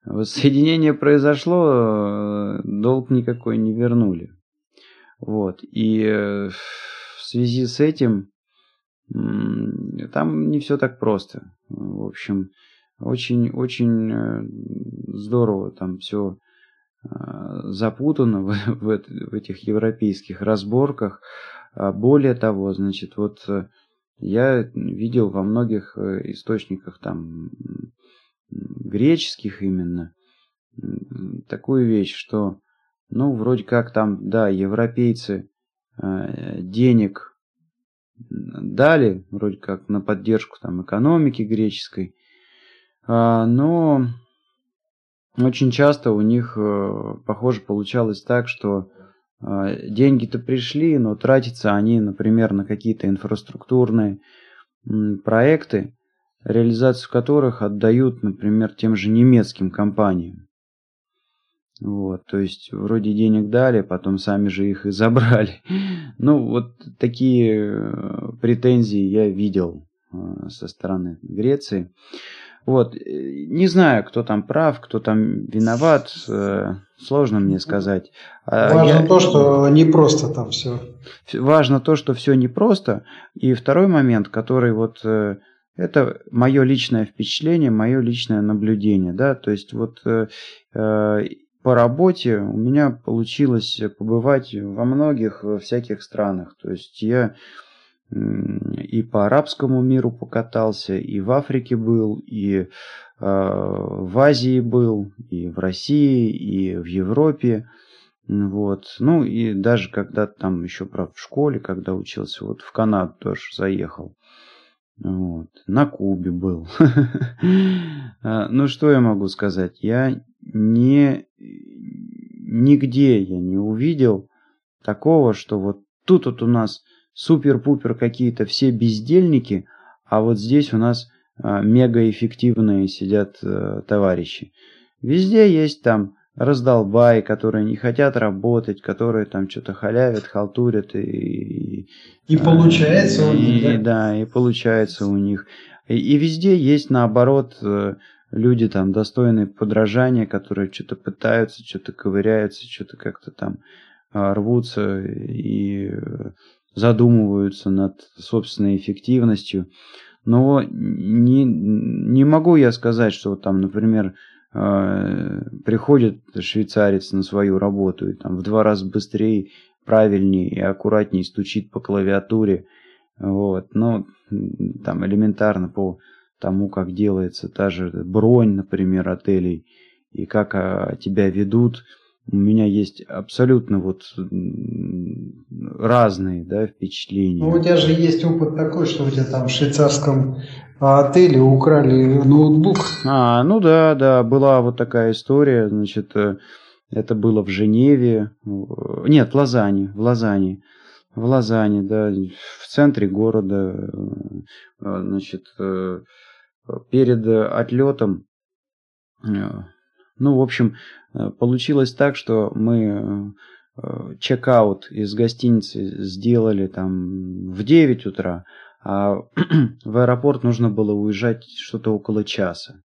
Воссоединение произошло, долг никакой не вернули. Вот. И э, в связи с этим там не все так просто. В общем, очень-очень э, здорово там все э, запутано в, в, в этих европейских разборках. А более того, значит, вот э, я видел во многих источниках там греческих именно такую вещь, что ну вроде как там, да, европейцы денег дали, вроде как на поддержку там экономики греческой, а, но очень часто у них, э, похоже, получалось так, что а, деньги-то пришли, но тратятся они, например, на какие-то инфраструктурные проекты, реализацию которых отдают, например, тем же немецким компаниям. Вот, то есть вроде денег дали, потом сами же их и забрали. Ну, вот такие э, претензии я видел э, со стороны Греции. Вот. Не знаю, кто там прав, кто там виноват. Э, сложно мне сказать. А важно Я... то, что не просто там все. Важно то, что все непросто. И второй момент, который вот э, это мое личное впечатление, мое личное наблюдение, да, то есть вот э, по работе у меня получилось побывать во многих всяких странах, то есть я и по арабскому миру покатался, и в Африке был, и э, в Азии был, и в России, и в Европе. Вот. Ну и даже когда там еще, правда, в школе, когда учился, вот в Канаду тоже заехал. Вот. На Кубе был. А, ну что я могу сказать? Я не нигде я не увидел такого, что вот тут вот у нас супер-пупер какие-то все бездельники, а вот здесь у нас а, мегаэффективные сидят а, товарищи. Везде есть там раздолбаи, которые не хотят работать, которые там что-то халявят, халтурят и... И получается у них, да? Да, и получается у них. И, и везде есть наоборот э, люди там достойные подражания, которые что-то пытаются, что-то ковыряются, что-то как-то там рвутся и э, задумываются над собственной эффективностью. Но не, не могу я сказать, что там, например, э, приходит швейцарец на свою работу и там в два раза быстрее, правильнее и аккуратнее стучит по клавиатуре. Вот. Но там элементарно по тому, как делается та же бронь, например, отелей, и как а, тебя ведут – у меня есть абсолютно вот разные да, впечатления. Ну, у тебя же есть опыт такой, что у тебя там в швейцарском отеле украли ноутбук. А, ну да, да, была вот такая история, значит, э, это было в Женеве, нет, в Лозанне, в Лозанне, в Лозанне, да, в центре города, э, значит, э, перед отлетом ну, в общем, получилось так, что мы чек-аут из гостиницы сделали там в 9 утра, а в аэропорт нужно было уезжать что-то около часа.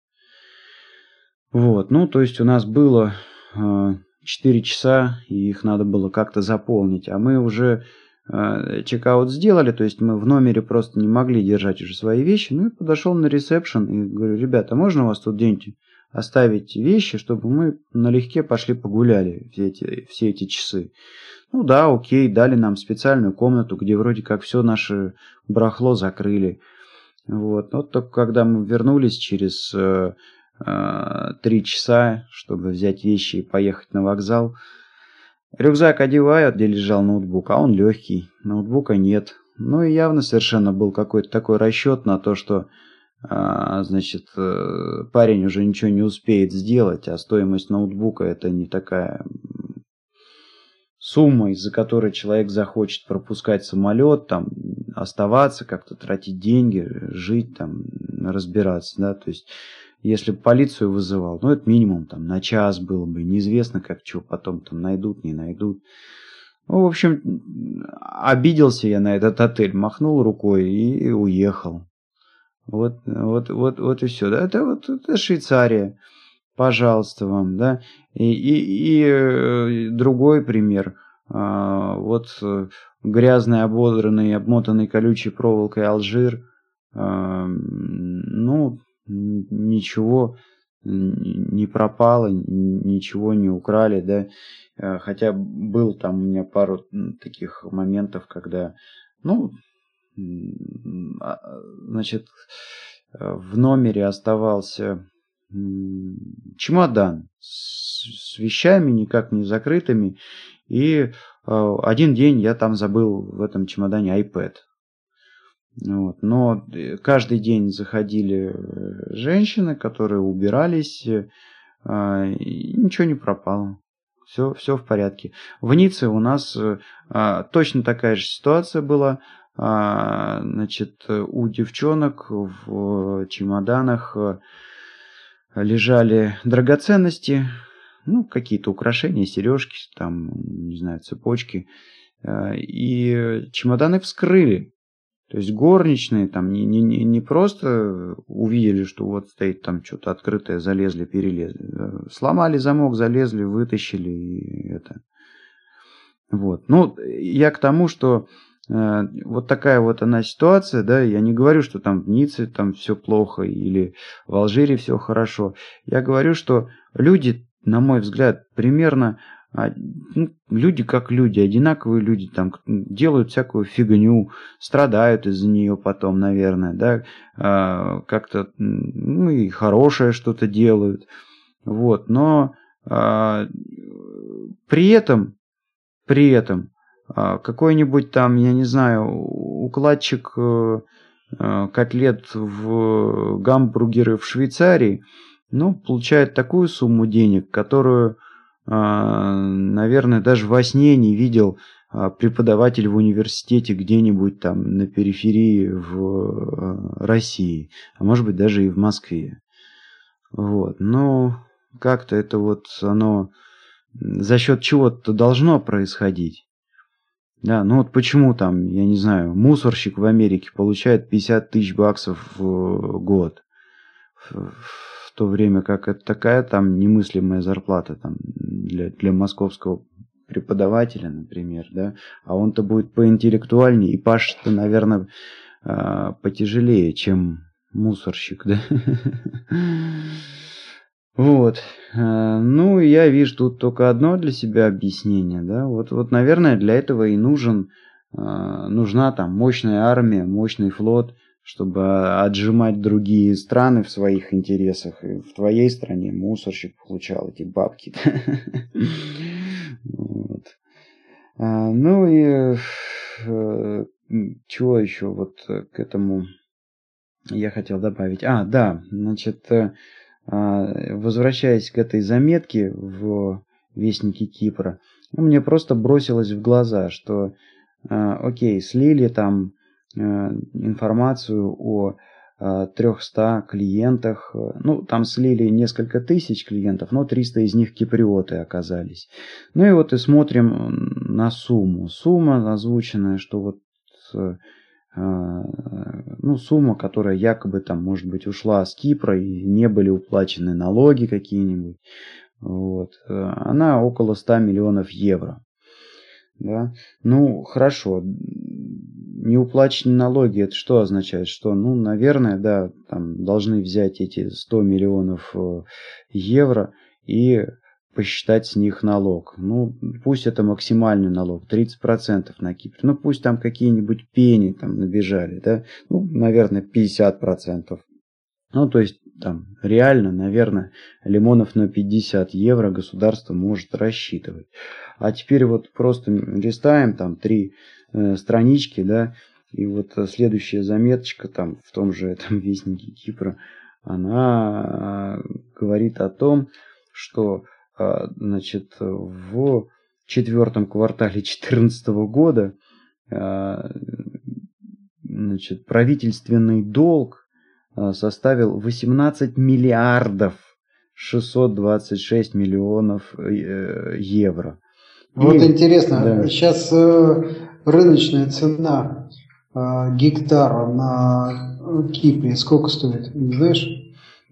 Вот, ну, то есть у нас было 4 э, часа, и их надо было как-то заполнить, а мы уже э, чекаут сделали, то есть мы в номере просто не могли держать уже свои вещи. Ну и подошел на ресепшн и говорю, ребята, можно у вас тут где-нибудь оставить вещи, чтобы мы налегке пошли погуляли все эти, все эти часы. Ну да, окей, дали нам специальную комнату, где вроде как все наше барахло закрыли. Вот. Но только когда мы вернулись через э, э, три часа, чтобы взять вещи и поехать на вокзал, рюкзак одевают, где лежал ноутбук, а он легкий, ноутбука нет. Ну и явно совершенно был какой-то такой расчет на то, что значит, э, парень уже ничего не успеет сделать, а стоимость ноутбука это не такая сумма, из-за которой человек захочет пропускать самолет, там, оставаться, как-то тратить деньги, жить, там, разбираться, да, то есть, если бы полицию вызывал, ну, это минимум, там, на час было бы, неизвестно, как что потом там найдут, не найдут. Ну, в общем, обиделся я на этот отель, махнул рукой и уехал. Вот, вот, вот, вот и все. Да? Это вот это Швейцария. Пожалуйста вам, да. И, и, и э, другой пример. А, вот э, грязный, ободранный, обмотанный колючей проволокой Алжир. А, ну, ничего не пропало, ничего не украли, да. А, хотя был там у меня пару таких моментов, когда, ну, значит, в номере оставался чемодан с вещами никак не закрытыми. И а, один день я там забыл в этом чемодане iPad. Вот. Но э, каждый день заходили э, женщины, которые убирались, а, и ничего не пропало. Все, все в порядке. В Ницце у нас точно такая же ситуация была. А, значит, у девчонок в чемоданах э, лежали драгоценности, ну, какие-то украшения, сережки, там, не знаю, цепочки. Э, и чемоданы вскрыли. То есть горничные там не, не, не просто увидели, что вот стоит там что-то открытое, залезли, перелезли. Э, сломали замок, залезли, вытащили и это. Вот. Ну, я к тому, что вот такая вот она ситуация, да, я не говорю, что там в Ницце там все плохо или в Алжире все хорошо. Я говорю, что люди, на мой взгляд, примерно а, ну, люди как люди, одинаковые люди, там делают всякую фигню, страдают из-за нее потом, наверное, да, а, как-то, ну и хорошее что-то делают, вот, но а, при этом, при этом какой-нибудь там, я не знаю, укладчик э, э, котлет в гамбургеры в Швейцарии, ну, получает такую сумму денег, которую, а, наверное, даже во сне не видел а, преподаватель в университете где-нибудь там на периферии в э, России, а может быть даже и в Москве. Вот, но как-то это вот оно за счет чего-то должно происходить. Да, ну вот почему там, я не знаю, мусорщик в Америке получает 50 тысяч баксов в год, в то время как это такая там немыслимая зарплата там для, для московского преподавателя, например, да, а он-то будет поинтеллектуальнее, и Паш-то, наверное, а, потяжелее, чем мусорщик, да. Вот. Э, ну, я вижу тут только одно для себя объяснение, да. Вот, вот наверное, для этого и нужен, э, нужна там мощная армия, мощный флот, чтобы отжимать другие страны в своих интересах. И в твоей стране мусорщик получал эти бабки. А, ну и э, чего еще вот к этому я хотел добавить? А, да, значит, а, возвращаясь к этой заметке в Вестнике Кипра, ну, мне просто бросилось в глаза, что, а, окей, слили там а, информацию о 300 клиентах, ну, там слили несколько тысяч клиентов, но 300 из них киприоты оказались. Ну и вот и смотрим на сумму. Сумма озвученная, что вот а, ну, сумма, которая якобы там, может быть, ушла с Кипра и не были уплачены налоги какие-нибудь, вот, она около 100 миллионов евро. Да? Ну, хорошо. Неуплаченные налоги, это что означает? Что, ну, наверное, да, там должны взять эти 100 миллионов э, евро и посчитать с них налог. Ну, пусть это максимальный налог, 30% на Кипре. Ну, пусть там какие-нибудь пени там набежали, да, ну, наверное, 50%. Ну, то есть, там, реально, наверное, лимонов на 50 евро государство может рассчитывать. А теперь вот просто листаем там три э, странички, да, и вот следующая заметочка там в том же этом вестнике Кипра, она э, говорит о том, что значит, в четвертом квартале 2014 года а, значит, правительственный долг а, составил 18 миллиардов 626 миллионов э, евро. Вот И, интересно, да. сейчас э, рыночная цена гектара на Кипре сколько стоит, знаешь?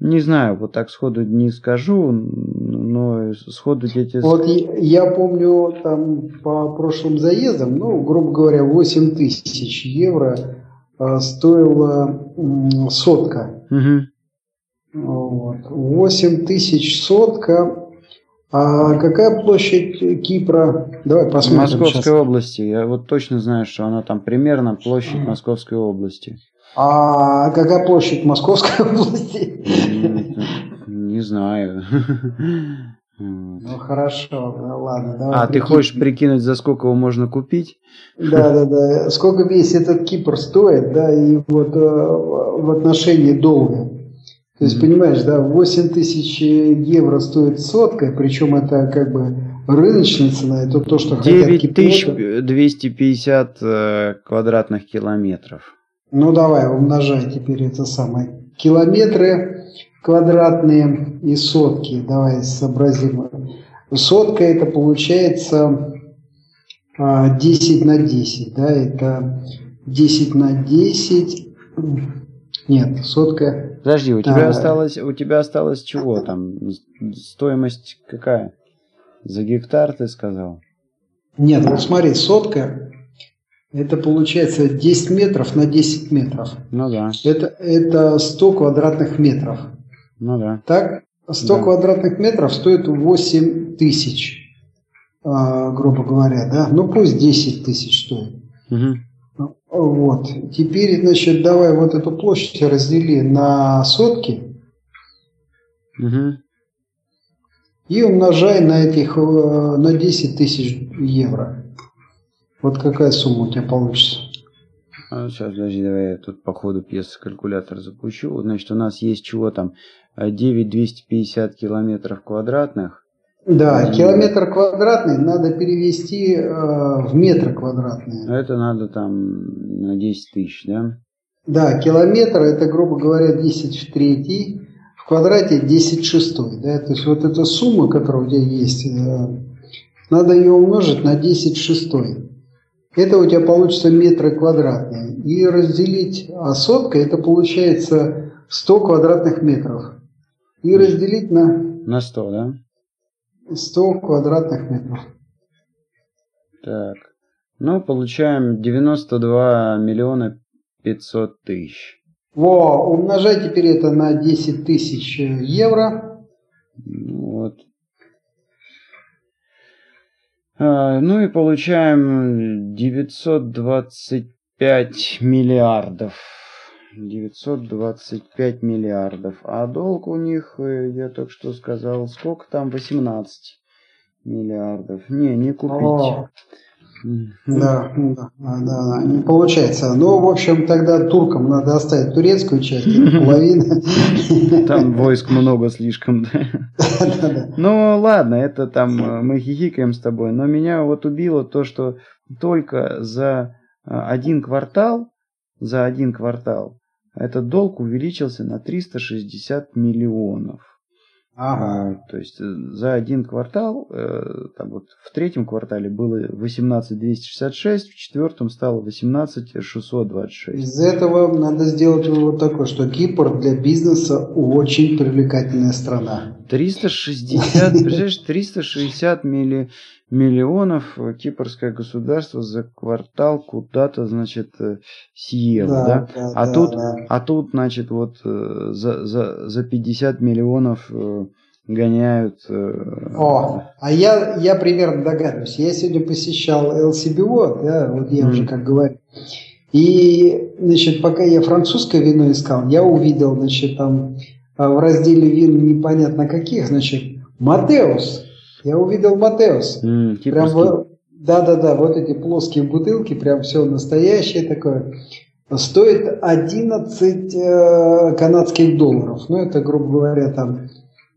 Не знаю, вот так сходу не скажу, но сходу эти... Вот я помню там по прошлым заездам, ну, грубо говоря, 8 тысяч евро а, стоила сотка. Угу. Вот. 8 тысяч сотка. А какая площадь Кипра? Давай посмотрим. Московской сейчас. области. Я вот точно знаю, что она там примерно площадь Московской области. А какая площадь Московской области? Не знаю. Ну хорошо, ну, ладно. Давай а прикинь. ты хочешь прикинуть, за сколько его можно купить? Да, да, да. Сколько весь этот Кипр стоит, да, и вот э, в отношении долга. То есть, mm-hmm. понимаешь, да, 8 тысяч евро стоит сотка, причем это как бы рыночная цена, это то, что 9250 э, квадратных километров. Ну давай, умножай теперь это самое. Километры квадратные и сотки. Давай сообразим. Сотка это получается 10 а, на 10. Да, это 10 на 10. Нет, сотка. Подожди, у тебя а, осталось, у тебя осталось чего там? Стоимость какая? За гектар ты сказал? Нет, вот смотри, сотка это получается 10 метров на 10 метров. Ну да. Это, это 100 квадратных метров. Ну да. Так, 100 да. квадратных метров стоит 8 тысяч, э, грубо говоря, да? Ну пусть 10 тысяч стоит. Угу. Вот. Теперь, значит, давай вот эту площадь раздели на сотки. Угу. И умножай на этих, э, на 10 тысяч евро. Вот какая сумма у тебя получится? А, сейчас, подожди, давай я тут по ходу пьесы калькулятор запущу. Значит, у нас есть чего там? 9250 километров квадратных. Да, и... километр квадратный надо перевести э, в метр квадратный. Это надо там на 10 тысяч, да? Да, километр это, грубо говоря, 10 в третий, в квадрате 10 в шестой. Да? То есть вот эта сумма, которая у тебя есть, э, надо ее умножить на 10 в шестой. Это у тебя получится метры квадратные. И разделить, а сотка это получается 100 квадратных метров. И разделить на... На 100, да? 100 квадратных метров. Так. Ну, получаем 92 миллиона 500 тысяч. Во, умножай теперь это на 10 тысяч евро. Вот. Ну и получаем 925 миллиардов. 925 миллиардов. А долг у них, э, я только что сказал, сколько там? 18 миллиардов. Не, не купить. О, да, да, да, да, не получается. Ну, в общем, тогда туркам надо оставить турецкую часть, половину. Там войск много слишком, да. Ну, ладно, это там э, мы хихикаем с тобой, но меня вот убило то, что только за э, один квартал, за один квартал, этот долг увеличился на 360 миллионов. Ага. А, то есть э, за один квартал, э, там вот в третьем квартале было 18 266, в четвертом стало 18 626. Из этого надо сделать вот такое, что Кипр для бизнеса очень привлекательная страна. 360, представляешь, 360 милли, миллионов кипрское государство за квартал куда-то, значит, э, съело, да? да? да а, да, тут, да. а тут, значит, вот за, за, за 50 миллионов гоняют. О, а я, я примерно догадываюсь. Я сегодня посещал LCBO, да, вот я mm. уже как говорю. И, значит, пока я французское вино искал, я увидел, значит, там в разделе вин непонятно каких, значит, Матеус. Я увидел Матеус. Mm, прям да-да-да, вот эти плоские бутылки, прям все настоящее такое. Стоит 11 э, канадских долларов. Ну, это, грубо говоря, там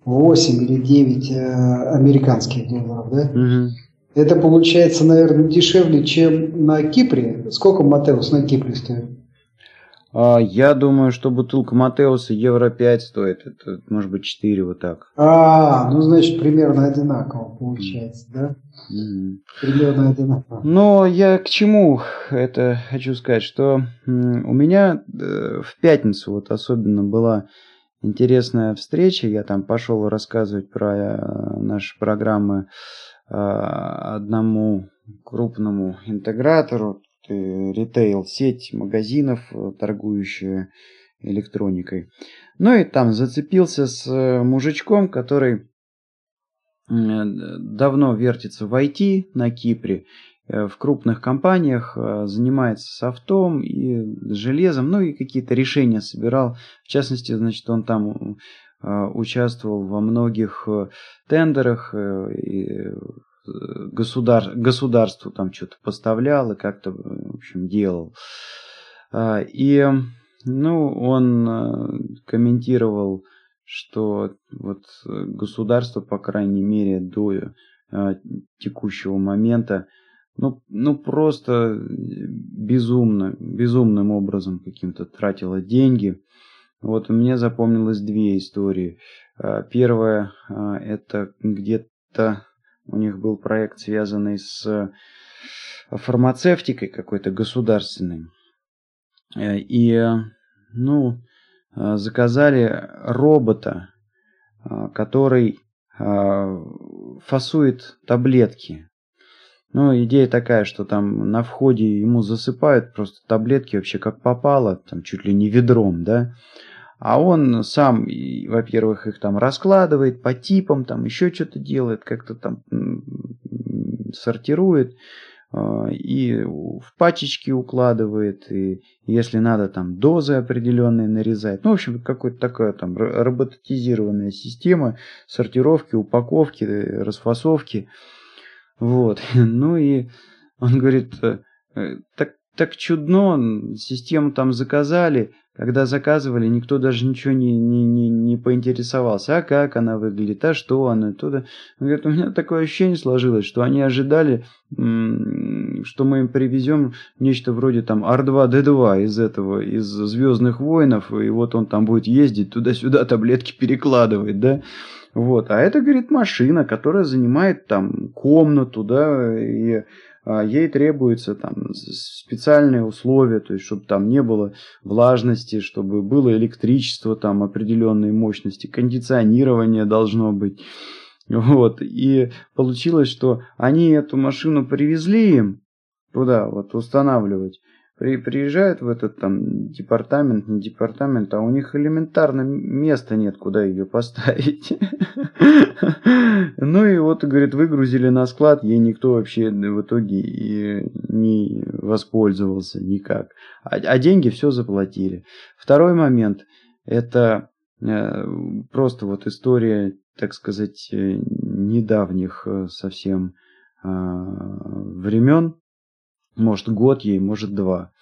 8 или 9 э, американских долларов, да? Угу. Это получается, наверное, дешевле, чем на Кипре. Сколько Матеус на Кипре стоит? А, я думаю, что бутылка Матеуса евро 5 стоит. Это может быть 4 вот так. А, ну значит примерно одинаково получается, да? Mm-hmm. Примерно одинаково. Но я к чему это хочу сказать, что у меня э, в пятницу вот особенно была интересная встреча. Я там пошел рассказывать про э, наши программы а, одному крупному интегратору ритейл-сеть магазинов, э, торгующая электроникой. Ну и там зацепился с э, мужичком, который давно вертится в IT на Кипре, э, в крупных компаниях, занимается софтом и железом, ну и какие-то решения собирал. В частности, значит, он там участвовал во многих тендерах государ, государству там что-то поставлял и как-то, в общем, делал. А, и, ну, он э, комментировал, что вот государство, по крайней мере, до э, текущего момента, ну, ну просто безумно, безумным образом каким-то тратило деньги. Вот у меня запомнилось две истории. А, первая это где-то у них был проект, связанный с э, фармацевтикой какой-то государственной. Э, и, э, ну, заказали робота, который фасует таблетки. Ну, идея такая, что там на входе ему засыпают просто таблетки вообще как попало, там чуть ли не ведром, да. А он сам, во-первых, их там раскладывает по типам, там еще что-то делает, как-то там сортирует а, и в пачечки укладывает, и если надо, там дозы определенные нарезает. Ну, в общем, какая-то такая там роботизированная система сортировки, упаковки, расфасовки. Вот. Ну и он говорит, э, так, так чудно, систему там заказали, когда заказывали, никто даже ничего не, не, не, не поинтересовался, а как она выглядит, а что она, туда. Он говорит, у меня такое ощущение сложилось, что они ожидали, что мы им привезем нечто вроде там R2-D2 из этого, из Звездных воинов, и вот он там будет ездить туда-сюда, таблетки перекладывать, да. Вот, а это, говорит, машина, которая занимает там комнату, да, и а, ей требуются там специальные условия, то есть чтобы там не было влажности, чтобы было электричество там определенной мощности, кондиционирование должно быть. Вот. И получилось, что они эту машину привезли им туда вот устанавливать при, приезжают в этот там департамент, не департамент, а у них элементарно места нет, куда ее поставить. Ну и вот, говорит, выгрузили на склад, ей никто вообще в итоге и не воспользовался никак. А, а деньги все заплатили. Второй момент, это э, просто вот история, так сказать, э, недавних э, совсем времен, может год ей, может два.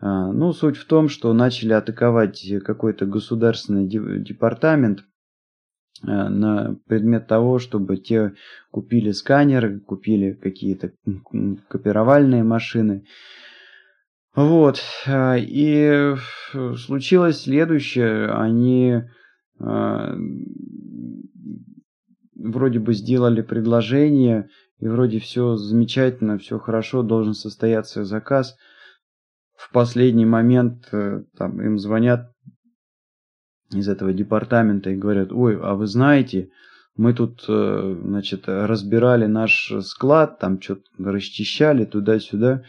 А, ну, суть в том, что начали атаковать какой-то государственный департамент а, на предмет того, чтобы те купили сканеры, купили какие-то копировальные машины. Вот. А, и случилось следующее. Они вроде бы сделали предложение и вроде все замечательно, все хорошо, должен состояться заказ. В последний момент э, там, им звонят из этого департамента и говорят, ой, а вы знаете, мы тут, э, значит, разбирали наш склад, там что-то расчищали туда-сюда.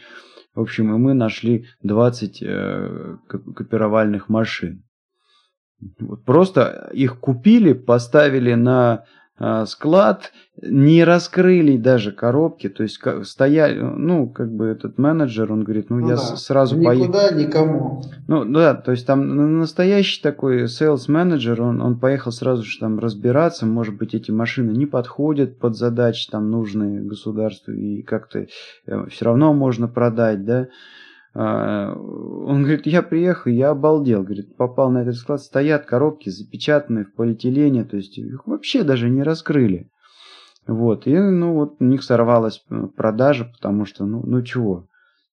В общем, и мы нашли 20 э, копировальных машин. Вот просто их купили, поставили на склад, не раскрыли даже коробки, то есть стояли, ну, как бы этот менеджер, он говорит, ну, ну я да. сразу поехал. Никуда, никому. Ну, да, то есть там настоящий такой sales менеджер, он, он поехал сразу же там разбираться, может быть, эти машины не подходят под задачи там нужные государству, и как-то э, все равно можно продать, да, он говорит, я приехал, я обалдел. Говорит, попал на этот склад, стоят коробки запечатанные в полиэтилене, то есть их вообще даже не раскрыли. Вот, и ну вот у них сорвалась э, продажа, потому что, ну, ну чего,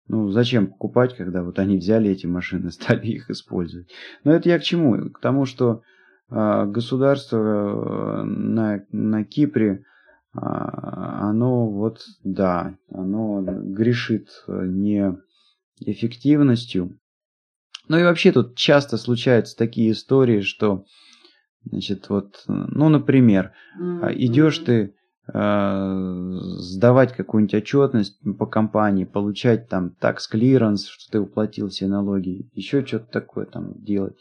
ну зачем покупать, когда вот они взяли эти машины, стали их использовать. Но это я к чему? К тому, что э, государство э, на, на Кипре, э, оно вот, да, оно грешит не эффективностью. Ну и вообще тут часто случаются такие истории, что, значит, вот, ну, например, mm-hmm. идешь ты э, сдавать какую-нибудь отчетность по компании, получать там такс клиренс, что ты уплатил все налоги, еще что-то такое там делать.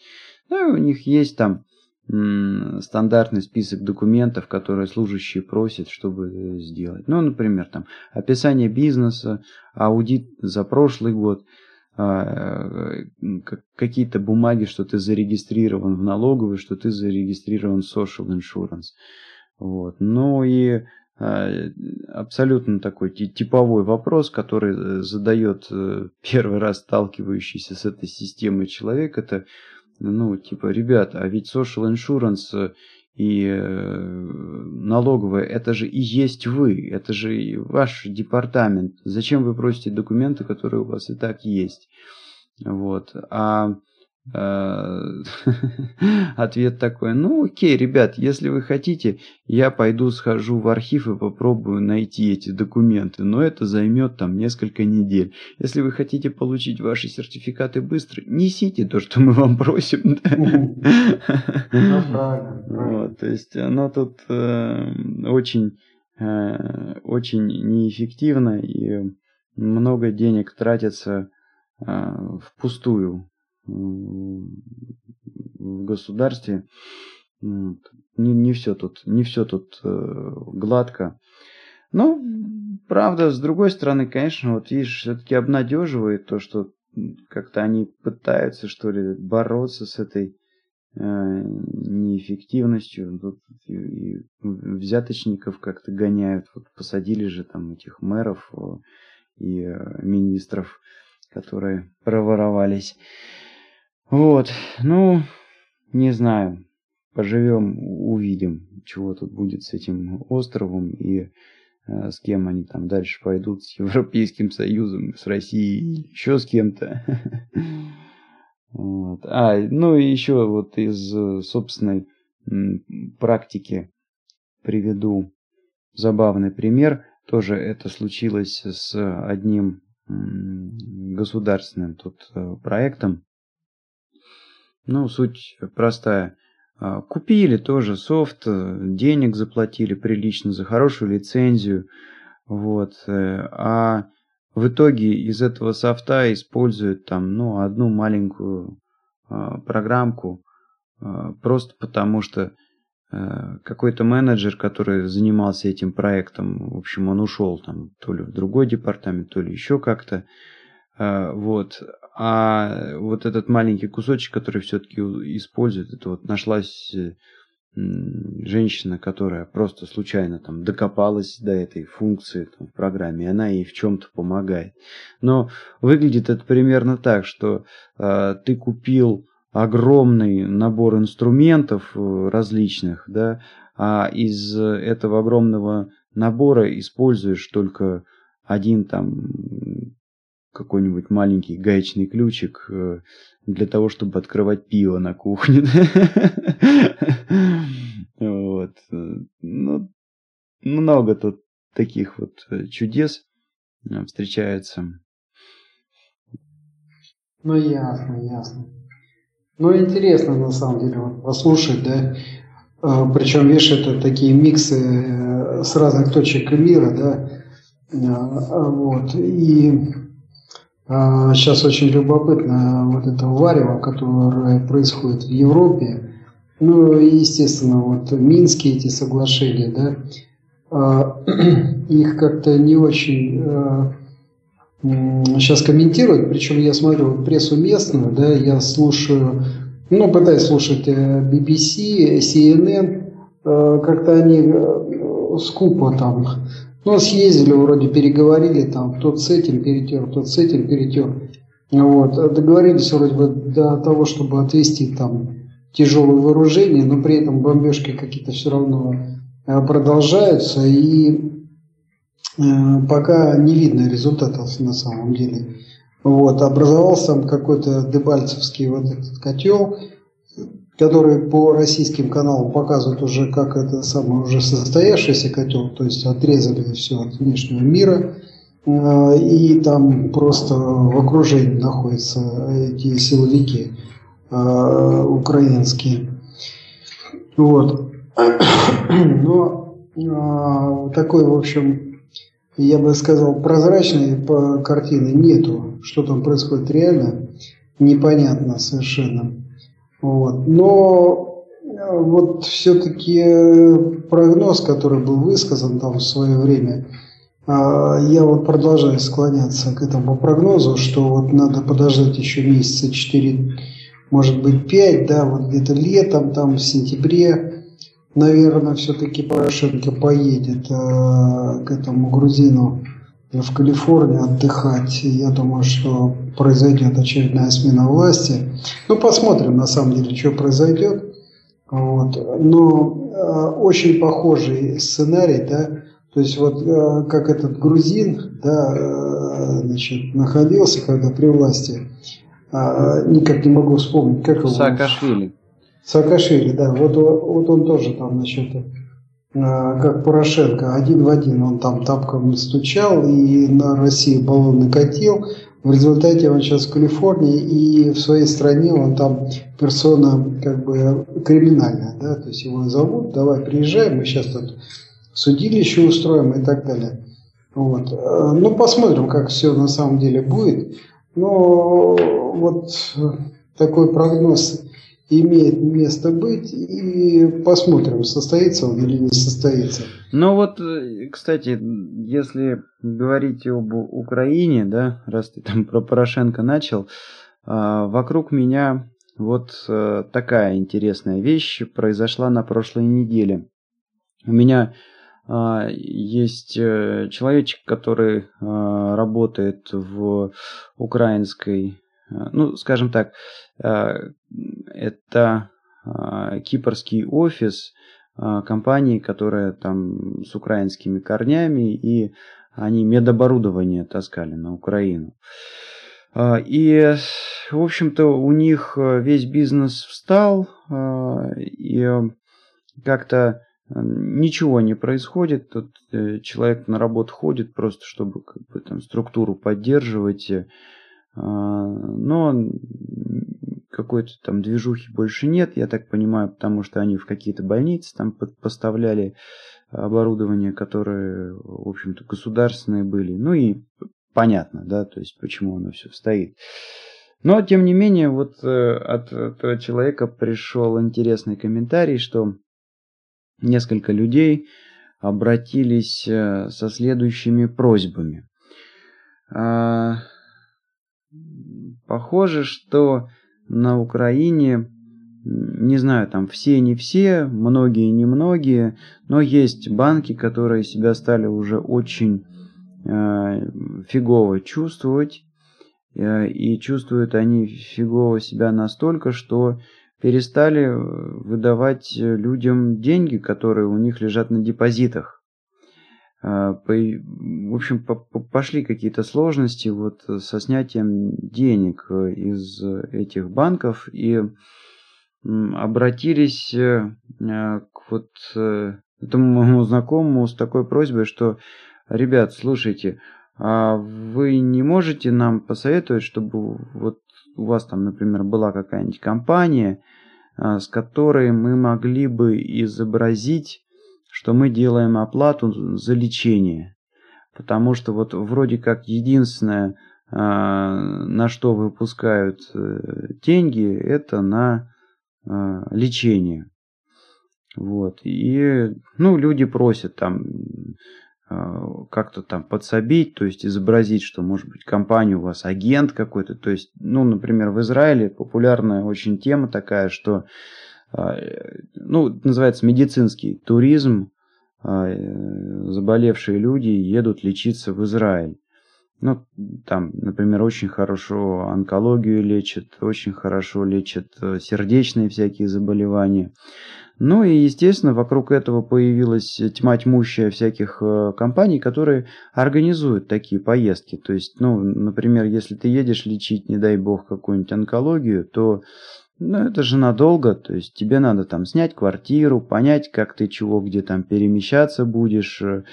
Ну, и у них есть там стандартный список документов, которые служащие просят, чтобы сделать. Ну, например, там описание бизнеса, аудит за прошлый год, а, какие-то бумаги, что ты зарегистрирован в налоговой, что ты зарегистрирован в social insurance. Вот. Ну и а, абсолютно такой типовой вопрос, который э, задает э, первый раз сталкивающийся с этой системой человек, это ну, типа, ребята, а ведь social insurance и э, налоговая, это же и есть вы, это же и ваш департамент. Зачем вы просите документы, которые у вас и так есть? Вот. А Э, ответ такой, ну окей, ребят, если вы хотите, я пойду схожу в архив и попробую найти эти документы, но это займет там несколько недель. Если вы хотите получить ваши сертификаты быстро, несите то, что мы вам просим. Ну, то есть оно тут э, очень, э, очень неэффективно и много денег тратится впустую в государстве не, не все тут, не все тут э, гладко. Но, правда, с другой стороны, конечно, вот видишь, все-таки обнадеживает то, что как-то они пытаются, что ли, бороться с этой э, неэффективностью. Тут и, и взяточников как-то гоняют. Вот посадили же там этих мэров и э, министров, которые проворовались. Вот, ну, не знаю. Поживем, увидим, чего тут будет с этим островом и э, с кем они там дальше пойдут, с Европейским Союзом, с Россией, еще с кем-то. Вот. А, ну и еще вот из э, собственной практики приведу забавный пример. Тоже это случилось с одним государственным тут э, проектом. Ну, суть простая. А, купили тоже софт, э, денег заплатили прилично за хорошую лицензию. Вот. Э, а в итоге из этого софта используют там, ну, одну маленькую а, программку, а, просто потому что э, какой-то менеджер, который занимался этим проектом, в общем, он ушел там то ли в другой департамент, то ли еще как-то. Вот. А вот этот маленький кусочек, который все-таки использует, это вот нашлась э, женщина, которая просто случайно там докопалась до этой функции там, в программе, и она ей в чем-то помогает. Но выглядит это примерно так, что э, ты купил огромный набор инструментов э, различных, да, а из этого огромного набора используешь только один там какой-нибудь маленький гаечный ключик э, для того, чтобы открывать пиво на кухне. Вот. Ну, много тут таких вот э, чудес э, встречается. Ну, ясно, ясно. Ну, интересно, на самом деле, вот послушать, да, Причем, видишь, это такие миксы с разных точек мира, да, вот, и сейчас очень любопытно вот это варево, которое происходит в Европе, ну, естественно, вот Минские эти соглашения, да, а, их как-то не очень сейчас комментируют, причем я смотрю прессу местную, да, я слушаю, ну, пытаюсь слушать э, BBC, CNN, как-то они э, скупо там, ну, съездили, вроде переговорили, там, тот с этим перетер, тот с этим перетер, вот, договорились вроде бы до того, чтобы отвести там тяжелое вооружение, но при этом бомбежки какие-то все равно э, продолжаются, и э, пока не видно результатов на самом деле. Вот, образовался там какой-то дебальцевский вот этот котел, который по российским каналам показывает уже как это самый уже состоявшийся котел, то есть отрезали все от внешнего мира, э, и там просто в окружении находятся эти силовики. Э, украинские. Вот. Но э, такой, в общем, я бы сказал, прозрачной картины нету. Что там происходит реально, непонятно совершенно. Вот. Но э, вот все-таки прогноз, который был высказан там в свое время, я вот продолжаю склоняться к этому прогнозу, что вот надо подождать еще месяца 4 может быть 5, да, вот где-то летом, там в сентябре, наверное, все-таки Порошенко поедет э, к этому грузину в Калифорнию отдыхать. Я думаю, что произойдет очередная смена власти. Ну, посмотрим, на самом деле, что произойдет. Вот. Но э, очень похожий сценарий, да, то есть вот э, как этот грузин, да, э, значит, находился, когда при власти, а, никак не могу вспомнить, как его. Саакашвили. Саакашвили, да. Вот, вот он тоже там, значит, как Порошенко, один в один он там тапком стучал и на Россию баллон накатил. В результате он сейчас в Калифорнии и в своей стране он там персона как бы криминальная, да, то есть его зовут, давай приезжай, мы сейчас тут судилище устроим и так далее. Вот. А, ну, посмотрим, как все на самом деле будет. Но вот такой прогноз имеет место быть, и посмотрим, состоится он или не состоится. Ну вот, э, кстати, если говорить об Украине, да, раз ты там про Порошенко начал, а, вокруг меня вот э, такая интересная вещь произошла на прошлой неделе. У меня а, есть э, человечек, который а, работает в украинской, ну, скажем так, это кипрский офис компании, которая там с украинскими корнями, и они медоборудование таскали на Украину. И, в общем-то, у них весь бизнес встал, и как-то Ничего не происходит, тут э, человек на работу ходит просто, чтобы как бы, там, структуру поддерживать, э, но какой-то там движухи больше нет, я так понимаю, потому что они в какие-то больницы там поставляли оборудование, которое, в общем-то, государственные были. Ну и понятно, да, то есть почему оно все стоит. Но, тем не менее, вот э, от этого человека пришел интересный комментарий, что несколько людей обратились э, со следующими просьбами. Похоже, что на Украине, не знаю, там все не все, многие не многие, но есть банки, которые себя стали уже очень э, фигово чувствовать. Э, и чувствуют они фигово себя настолько, что перестали э, выдавать людям деньги, которые у них лежат на депозитах. А, в общем, пошли какие-то сложности вот со снятием денег э, из этих банков и обратились к вот этому моему знакомому с такой просьбой, что, ребят, слушайте, а вы не можете нам посоветовать, чтобы вот у вас там, например, была какая-нибудь компания, а, с которой мы могли бы изобразить, что мы делаем оплату за лечение. Потому что вот вроде как единственное, а, на что выпускают э, деньги, это на а, лечение. Вот. И, ну, люди просят там а, как-то там подсобить, то есть изобразить, что может быть компания у вас агент какой-то. То есть, ну, например, в Израиле популярная очень тема такая, что, ну, называется медицинский туризм, заболевшие люди едут лечиться в Израиль. Ну, там, например, очень хорошо онкологию лечат, очень хорошо лечат э, сердечные всякие заболевания. Ну и, естественно, вокруг этого появилась тьма тьмущая всяких э, компаний, которые организуют такие поездки. То есть, ну, например, если ты едешь лечить, не дай бог, какую-нибудь онкологию, то ну, это же надолго, то есть тебе надо там снять квартиру, понять, как ты чего, где там перемещаться будешь, э,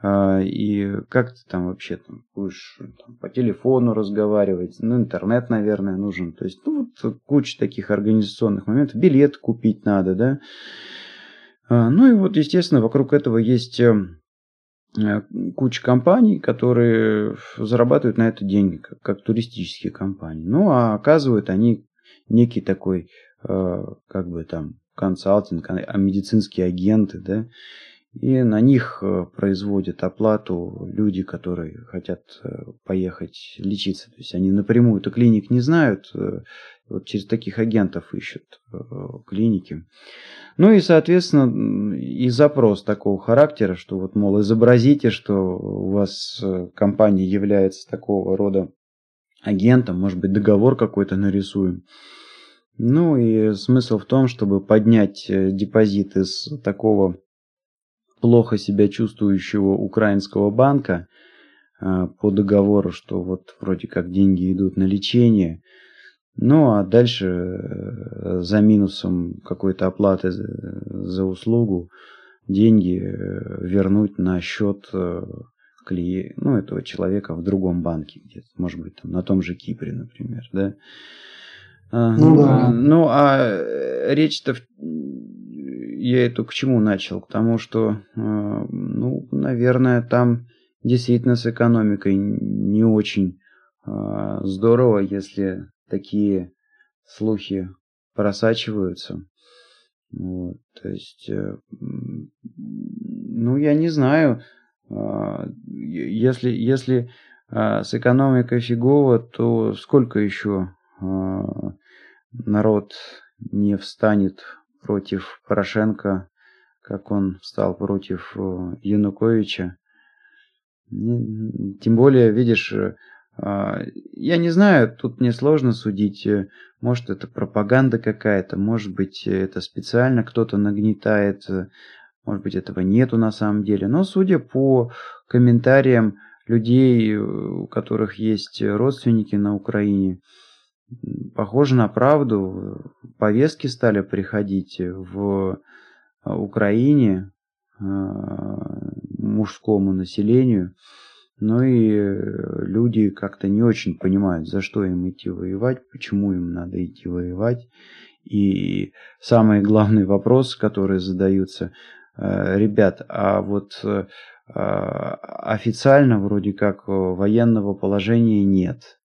а, и как ты там вообще там будешь там, по телефону разговаривать, ну, интернет, наверное, нужен. То есть, ну, вот куча таких организационных моментов. Билет купить надо, да. А, ну и вот, естественно, вокруг этого есть э, э, куча компаний, которые зарабатывают на это деньги, как, как туристические компании. Ну, а оказывают они некий такой, э, как бы там, консалтинг, а медицинские агенты, да, и на них э, производят оплату люди, которые хотят э, поехать лечиться. То есть они напрямую это клиник не знают, вот через таких агентов ищут клиники. Ну и, соответственно, и запрос такого характера, что вот, мол, изобразите, что у вас компания является такого рода агентом, может быть, договор какой-то нарисуем. Ну и смысл в том, чтобы поднять депозит из такого плохо себя чувствующего украинского банка а, по договору, что вот вроде как деньги идут на лечение, ну а дальше э, за минусом какой-то оплаты за услугу деньги э, вернуть на счет э, клиента, ну, этого человека в другом банке, где-то, может быть, там, на том же Кипре, например, да. А, ну, да. ну а речь-то я это к чему начал? К тому, что, э, ну, наверное, там действительно с экономикой не очень э, здорово, если такие слухи просачиваются. Вот, то есть, э, ну, я не знаю, если, если с экономикой фигово, то сколько еще народ не встанет против Порошенко, как он встал против э, Януковича. Тем более, видишь, э, а, я не знаю, тут мне сложно судить. Э, может, это пропаганда какая-то, может быть, это специально кто-то нагнетает, может быть, этого нету на самом деле. Но судя по комментариям людей, у которых есть родственники на Украине, похоже на правду. Повестки стали приходить в Украине э, мужскому населению. Ну и люди как-то не очень понимают, за что им идти воевать, почему им надо идти воевать. И самый главный вопрос, который задаются, ребят, а вот официально вроде как военного положения нет.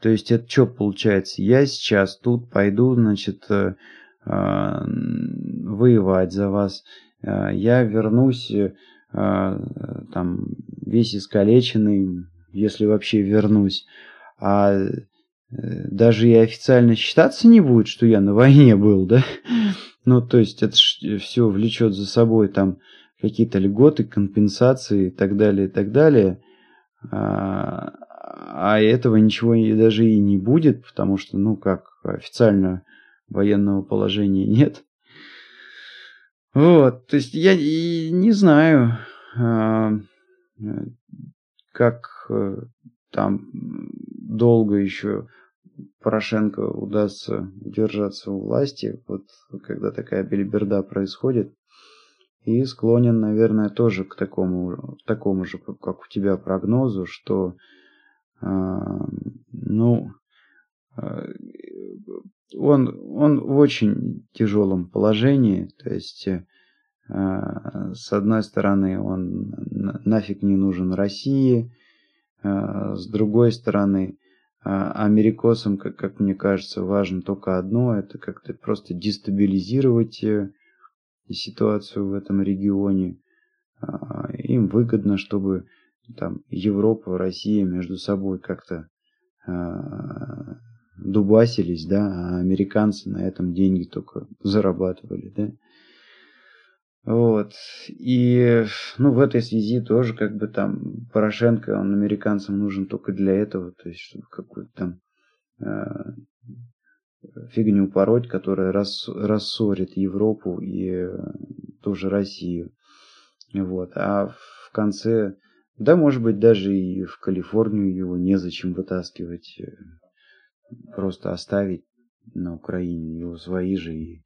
То есть это что получается? Я сейчас тут пойду, значит, э, э, воевать за вас. Э, я вернусь там весь искалеченный, если вообще вернусь. А даже и официально считаться не будет, что я на войне был, да? Ну, то есть это все влечет за собой там какие-то льготы, компенсации и так далее, и так далее. А, а этого ничего и даже и не будет, потому что, ну, как официально военного положения нет. Вот, то есть я и не знаю, а, как э, там долго еще Порошенко удастся удержаться у власти, вот когда такая бельберда происходит. И склонен, наверное, тоже к такому, такому же, как у тебя, прогнозу, что а, ну, он, он в очень тяжелом положении, то есть с одной стороны он нафиг не нужен России, с другой стороны америкосам, как, как мне кажется, важно только одно, это как-то просто дестабилизировать э, ситуацию в этом регионе. Им выгодно, чтобы там Европа, Россия между собой как-то дубасились, да, а американцы на этом деньги только зарабатывали, да. Вот. И, ну, в этой связи тоже, как бы там, Порошенко, он американцам нужен только для этого, то есть, чтобы какую-то там э, фигню пороть, которая рас, рассорит Европу и э, тоже Россию. Вот. А в конце, да, может быть, даже и в Калифорнию его незачем вытаскивать просто оставить на Украине. Его свои же и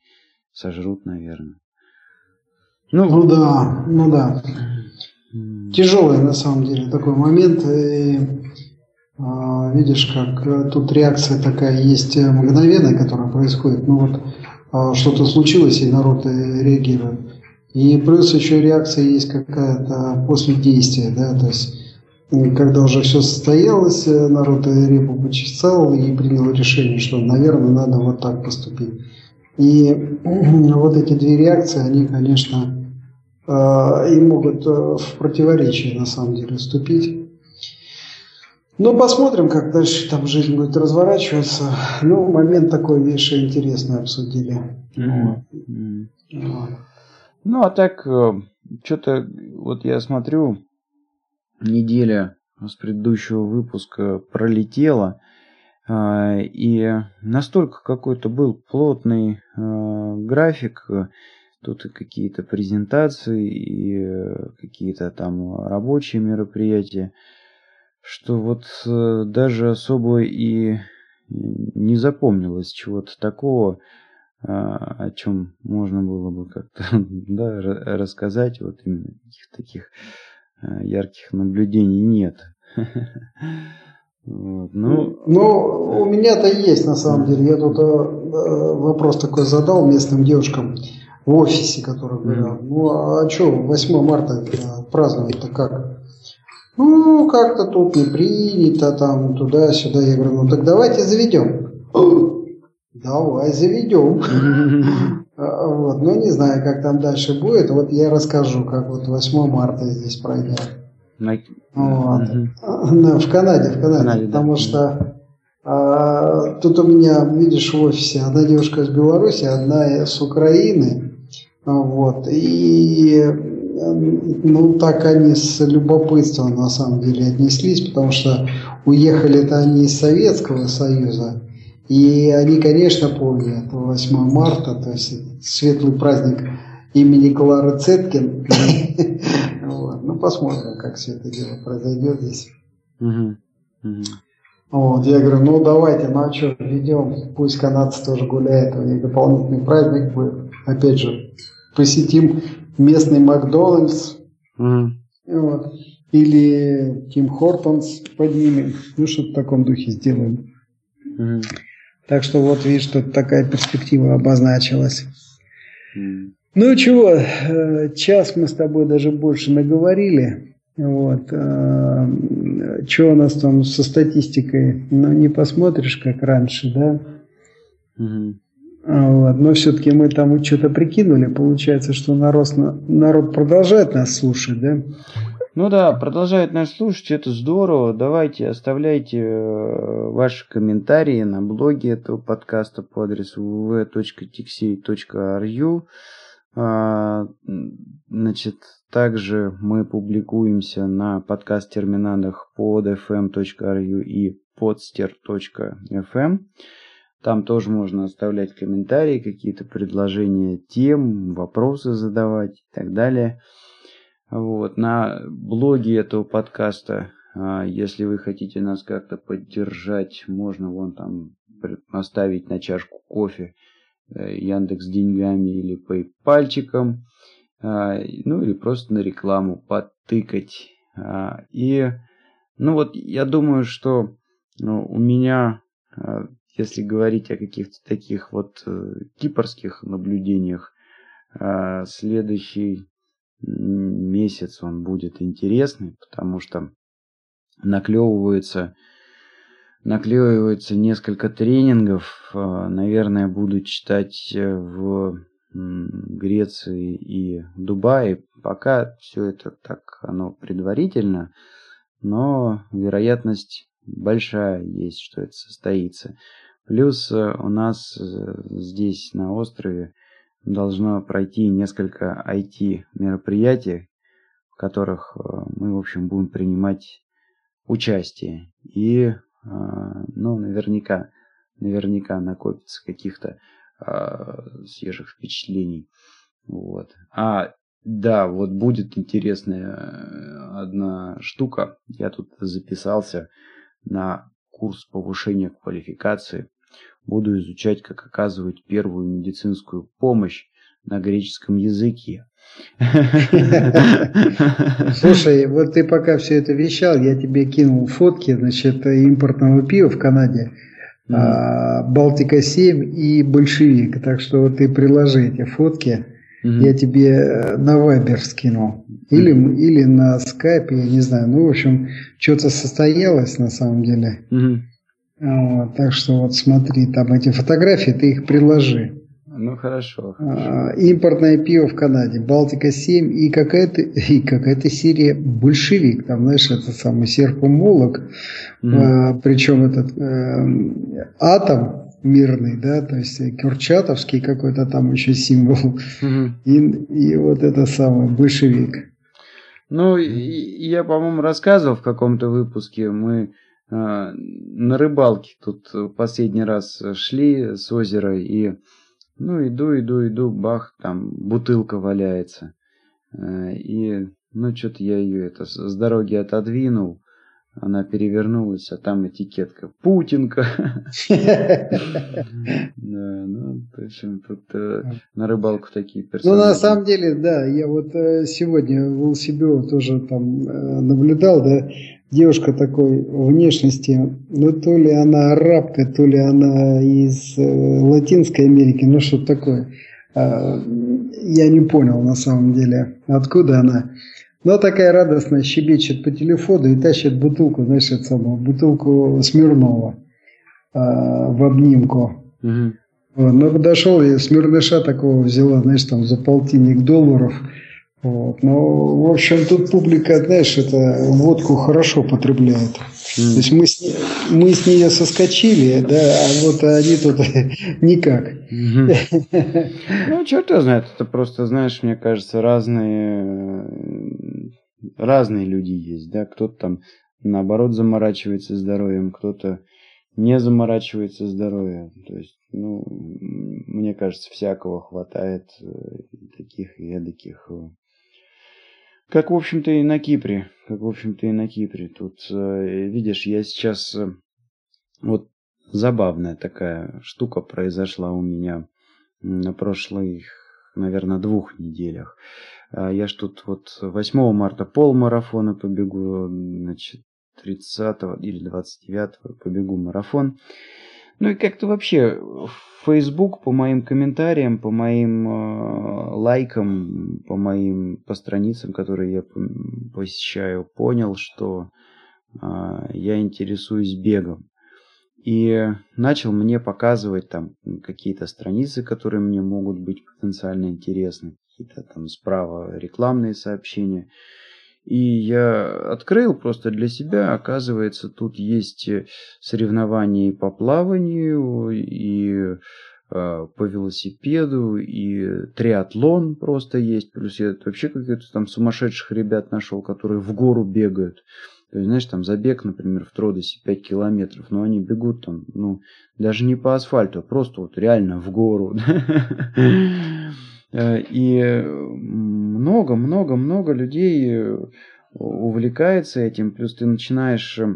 сожрут, наверное. Ну, ну да, ну да. Тяжелый на самом деле такой момент. И, а, видишь, как э, тут реакция такая есть э, мгновенная, которая происходит. Ну вот а, что-то случилось, и народ э, реагирует. И плюс еще реакция есть какая-то после действия, да, то есть когда уже все состоялось, народ репу почесал и принял решение, что, наверное, надо вот так поступить. И вот эти две реакции, они, конечно, и могут э, в противоречие, на самом деле, вступить. Но посмотрим, как дальше там жизнь будет разворачиваться. Ну, момент такой, видишь, интересный обсудили. Mm-hmm. Вот. Ну, а так, что-то, вот я смотрю, неделя с предыдущего выпуска пролетела, и настолько какой-то был плотный график, тут и какие-то презентации, и какие-то там рабочие мероприятия, что вот э, даже особо и не запомнилось чего-то такого, а, о чем можно было бы как-то да, рассказать, вот именно таких таких Э, ярких наблюдений нет. Ну, ну, у меня-то есть на самом деле. Я тут э, э вопрос такой задал местным девушкам в офисе, которые говорят, ну а что, 8 марта праздновать-то как? Ну, как-то тут не принято, там, туда-сюда. Я говорю, ну так давайте заведем. Давай заведем. А, вот, ну, не знаю, как там дальше будет. Вот я расскажу, как вот 8 марта здесь пройдет. Вот. В Канаде, в Канаде. Потому что а, тут у меня, видишь, в офисе одна девушка из Беларуси, одна с Украины. Вот. И ну, так они с любопытством на самом деле отнеслись, потому что уехали-то они из Советского Союза. И они, конечно, помнят 8 марта, то есть светлый праздник имени Клары Цеткин. Ну, посмотрим, как все это дело произойдет здесь. Вот, я говорю, ну давайте, ну а что, ведем, пусть канадцы тоже гуляют, у них дополнительный праздник будет. Опять же, посетим местный Макдональдс, вот, или Тим Хортонс поднимем, ну что-то в таком духе сделаем. Так что вот видишь, тут такая перспектива обозначилась. Mm. Ну чего, э, час мы с тобой даже больше наговорили. Вот. Э, что у нас там со статистикой? Ну, не посмотришь, как раньше, да? Mm-hmm. Вот. Но все-таки мы там что-то прикинули. Получается, что народ, народ продолжает нас слушать, да? Ну да, продолжает нас слушать, это здорово. Давайте оставляйте э, ваши комментарии на блоге этого подкаста по адресу www.tixey.ru. А, значит, также мы публикуемся на подкаст-терминалах pod.fm.ru и podster.fm. Там тоже можно оставлять комментарии, какие-то предложения тем, вопросы задавать и так далее. Вот, на блоге этого подкаста, а, если вы хотите нас как-то поддержать, можно вон там оставить на чашку кофе э, Яндекс деньгами или пейпальчиком, а, ну или просто на рекламу подтыкать. А, и, ну вот, я думаю, что ну, у меня если говорить о каких-то таких вот э, кипрских наблюдениях, а, следующий месяц он будет интересный, потому что наклевывается наклевывается несколько тренингов. А, наверное, буду читать э, в Греции и Дубае. Пока все это так, оно предварительно, но вероятность большая есть, что это состоится. Плюс э, у нас э, здесь на острове должно пройти несколько IT-мероприятий, в которых э, мы, в общем, будем принимать участие. И, ну, наверняка, наверняка накопится каких-то свежих впечатлений. Вот. А, да, вот будет интересная одна штука. Я тут записался на курс повышения квалификации. Буду изучать, как оказывать первую медицинскую помощь на греческом языке. Слушай, вот ты пока все это вещал, я тебе кинул фотки, значит, импортного пива в Канаде. Mm-hmm. Балтика 7 и большевик. Так что вот ты приложи эти фотки. Mm-hmm. Я тебе э, на Вайбер скинул. Или, mm-hmm. или на скайпе, я не знаю. Ну, в общем, что-то состоялось на самом деле. Mm-hmm. Вот, так что вот смотри, там эти фотографии, ты их приложи. Ну хорошо. А, импортное пиво в Канаде, Балтика 7 и какая-то и какая-то серия большевик, там знаешь это самый серпомолок, mm-hmm. а, причем этот э, атом мирный, да, то есть Курчатовский какой-то там еще символ, и, и вот это самый большевик. Ну, я, по-моему, рассказывал в каком-то выпуске, мы а, на рыбалке тут последний раз шли с озера и ну иду иду иду бах там бутылка валяется. А, и ну что-то я ее это с дороги отодвинул она перевернулась, а там этикетка Путинка. Да, ну, в общем, тут э, на рыбалку такие персонажи. Ну, на самом деле, да, я вот э, сегодня в ЛСБО тоже там э, наблюдал, да, девушка такой внешности, ну, то ли она арабка, то ли она из Латинской Америки, ну, что такое. А, я не понял, на самом деле, откуда она. Но такая радостная щебечет по телефону и тащит бутылку, знаешь, это самое, бутылку Смирнова э, в обнимку. Угу. Вот. Но подошел и Смирныша такого взяла, знаешь, там за полтинник долларов. Вот. Но, в общем, тут публика, знаешь, это водку хорошо потребляет. Mm. То есть мы с, мы с нее соскочили, да, а вот они тут никак. Mm-hmm. Ну, черт его знает, это просто, знаешь, мне кажется, разные, разные люди есть, да, кто-то там наоборот заморачивается здоровьем, кто-то не заморачивается здоровьем. То есть, ну, мне кажется, всякого хватает, э, таких и эдаких. Как, в общем-то, и на Кипре. Как, в общем-то, и на Кипре. Тут, э, видишь, я сейчас... Э, вот забавная такая штука произошла у меня на прошлых, наверное, двух неделях. А я ж тут вот 8 марта полмарафона побегу, значит, 30 или 29 побегу марафон. Ну и как-то вообще Facebook по моим комментариям, по моим э, лайкам, по моим по страницам, которые я посещаю, понял, что э, я интересуюсь бегом. И начал мне показывать там какие-то страницы, которые мне могут быть потенциально интересны, какие-то там справа рекламные сообщения. И я открыл просто для себя, оказывается, тут есть э, соревнования по плаванию, и э, по велосипеду, и триатлон просто есть. Плюс я вообще каких-то там сумасшедших ребят нашел, которые в гору бегают. То есть, знаешь, там забег, например, в Тродосе 5 километров, но они бегут там, ну, даже не по асфальту, а просто вот реально в гору. Э, и много-много-много людей э, увлекается этим, плюс ты начинаешь, э,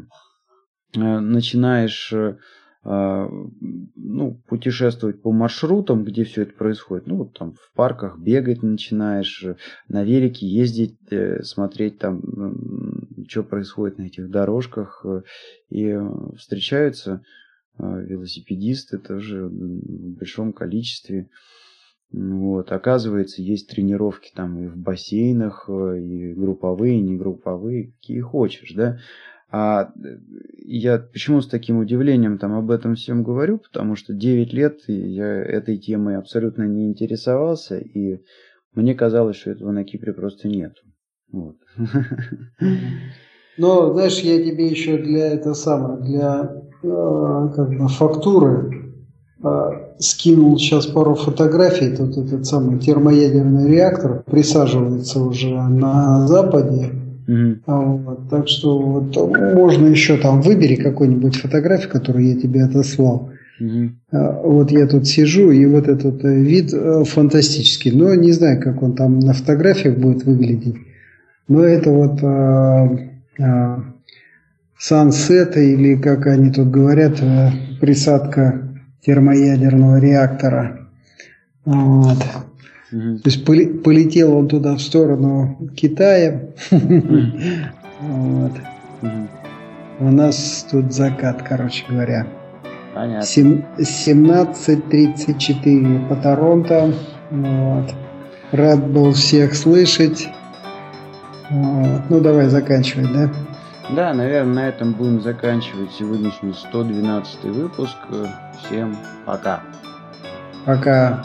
начинаешь ну, путешествовать по маршрутам, где все это происходит. Ну, вот там в парках бегать начинаешь, на велике ездить, смотреть там, что происходит на этих дорожках. И встречаются велосипедисты тоже в большом количестве. Вот, оказывается, есть тренировки там и в бассейнах, и групповые, и негрупповые, какие хочешь, да. А я почему с таким удивлением там об этом всем говорю, потому что 9 лет я этой темой абсолютно не интересовался, и мне казалось, что этого на Кипре просто нет. Вот. Но, знаешь, я тебе еще для этого самого, для э, как бы фактуры э, скинул сейчас пару фотографий. Тут этот самый термоядерный реактор присаживается уже на Западе. Mm-hmm. Вот, так что вот, можно еще там выбери какую-нибудь фотографию, которую я тебе отослал. Mm-hmm. Вот я тут сижу, и вот этот э, вид э, фантастический. Но не знаю, как он там на фотографиях будет выглядеть. Но это вот а, сансета или, как они тут говорят, э, присадка термоядерного реактора. Вот. Угу. То есть полетел он туда в сторону Китая. Вот. У нас тут закат, короче говоря. Понятно. 17.34 по Торонто. Вот. Рад был всех слышать. Вот. Ну, давай заканчивать, да? Да, наверное, на этом будем заканчивать сегодняшний 112 выпуск. Всем пока. Пока.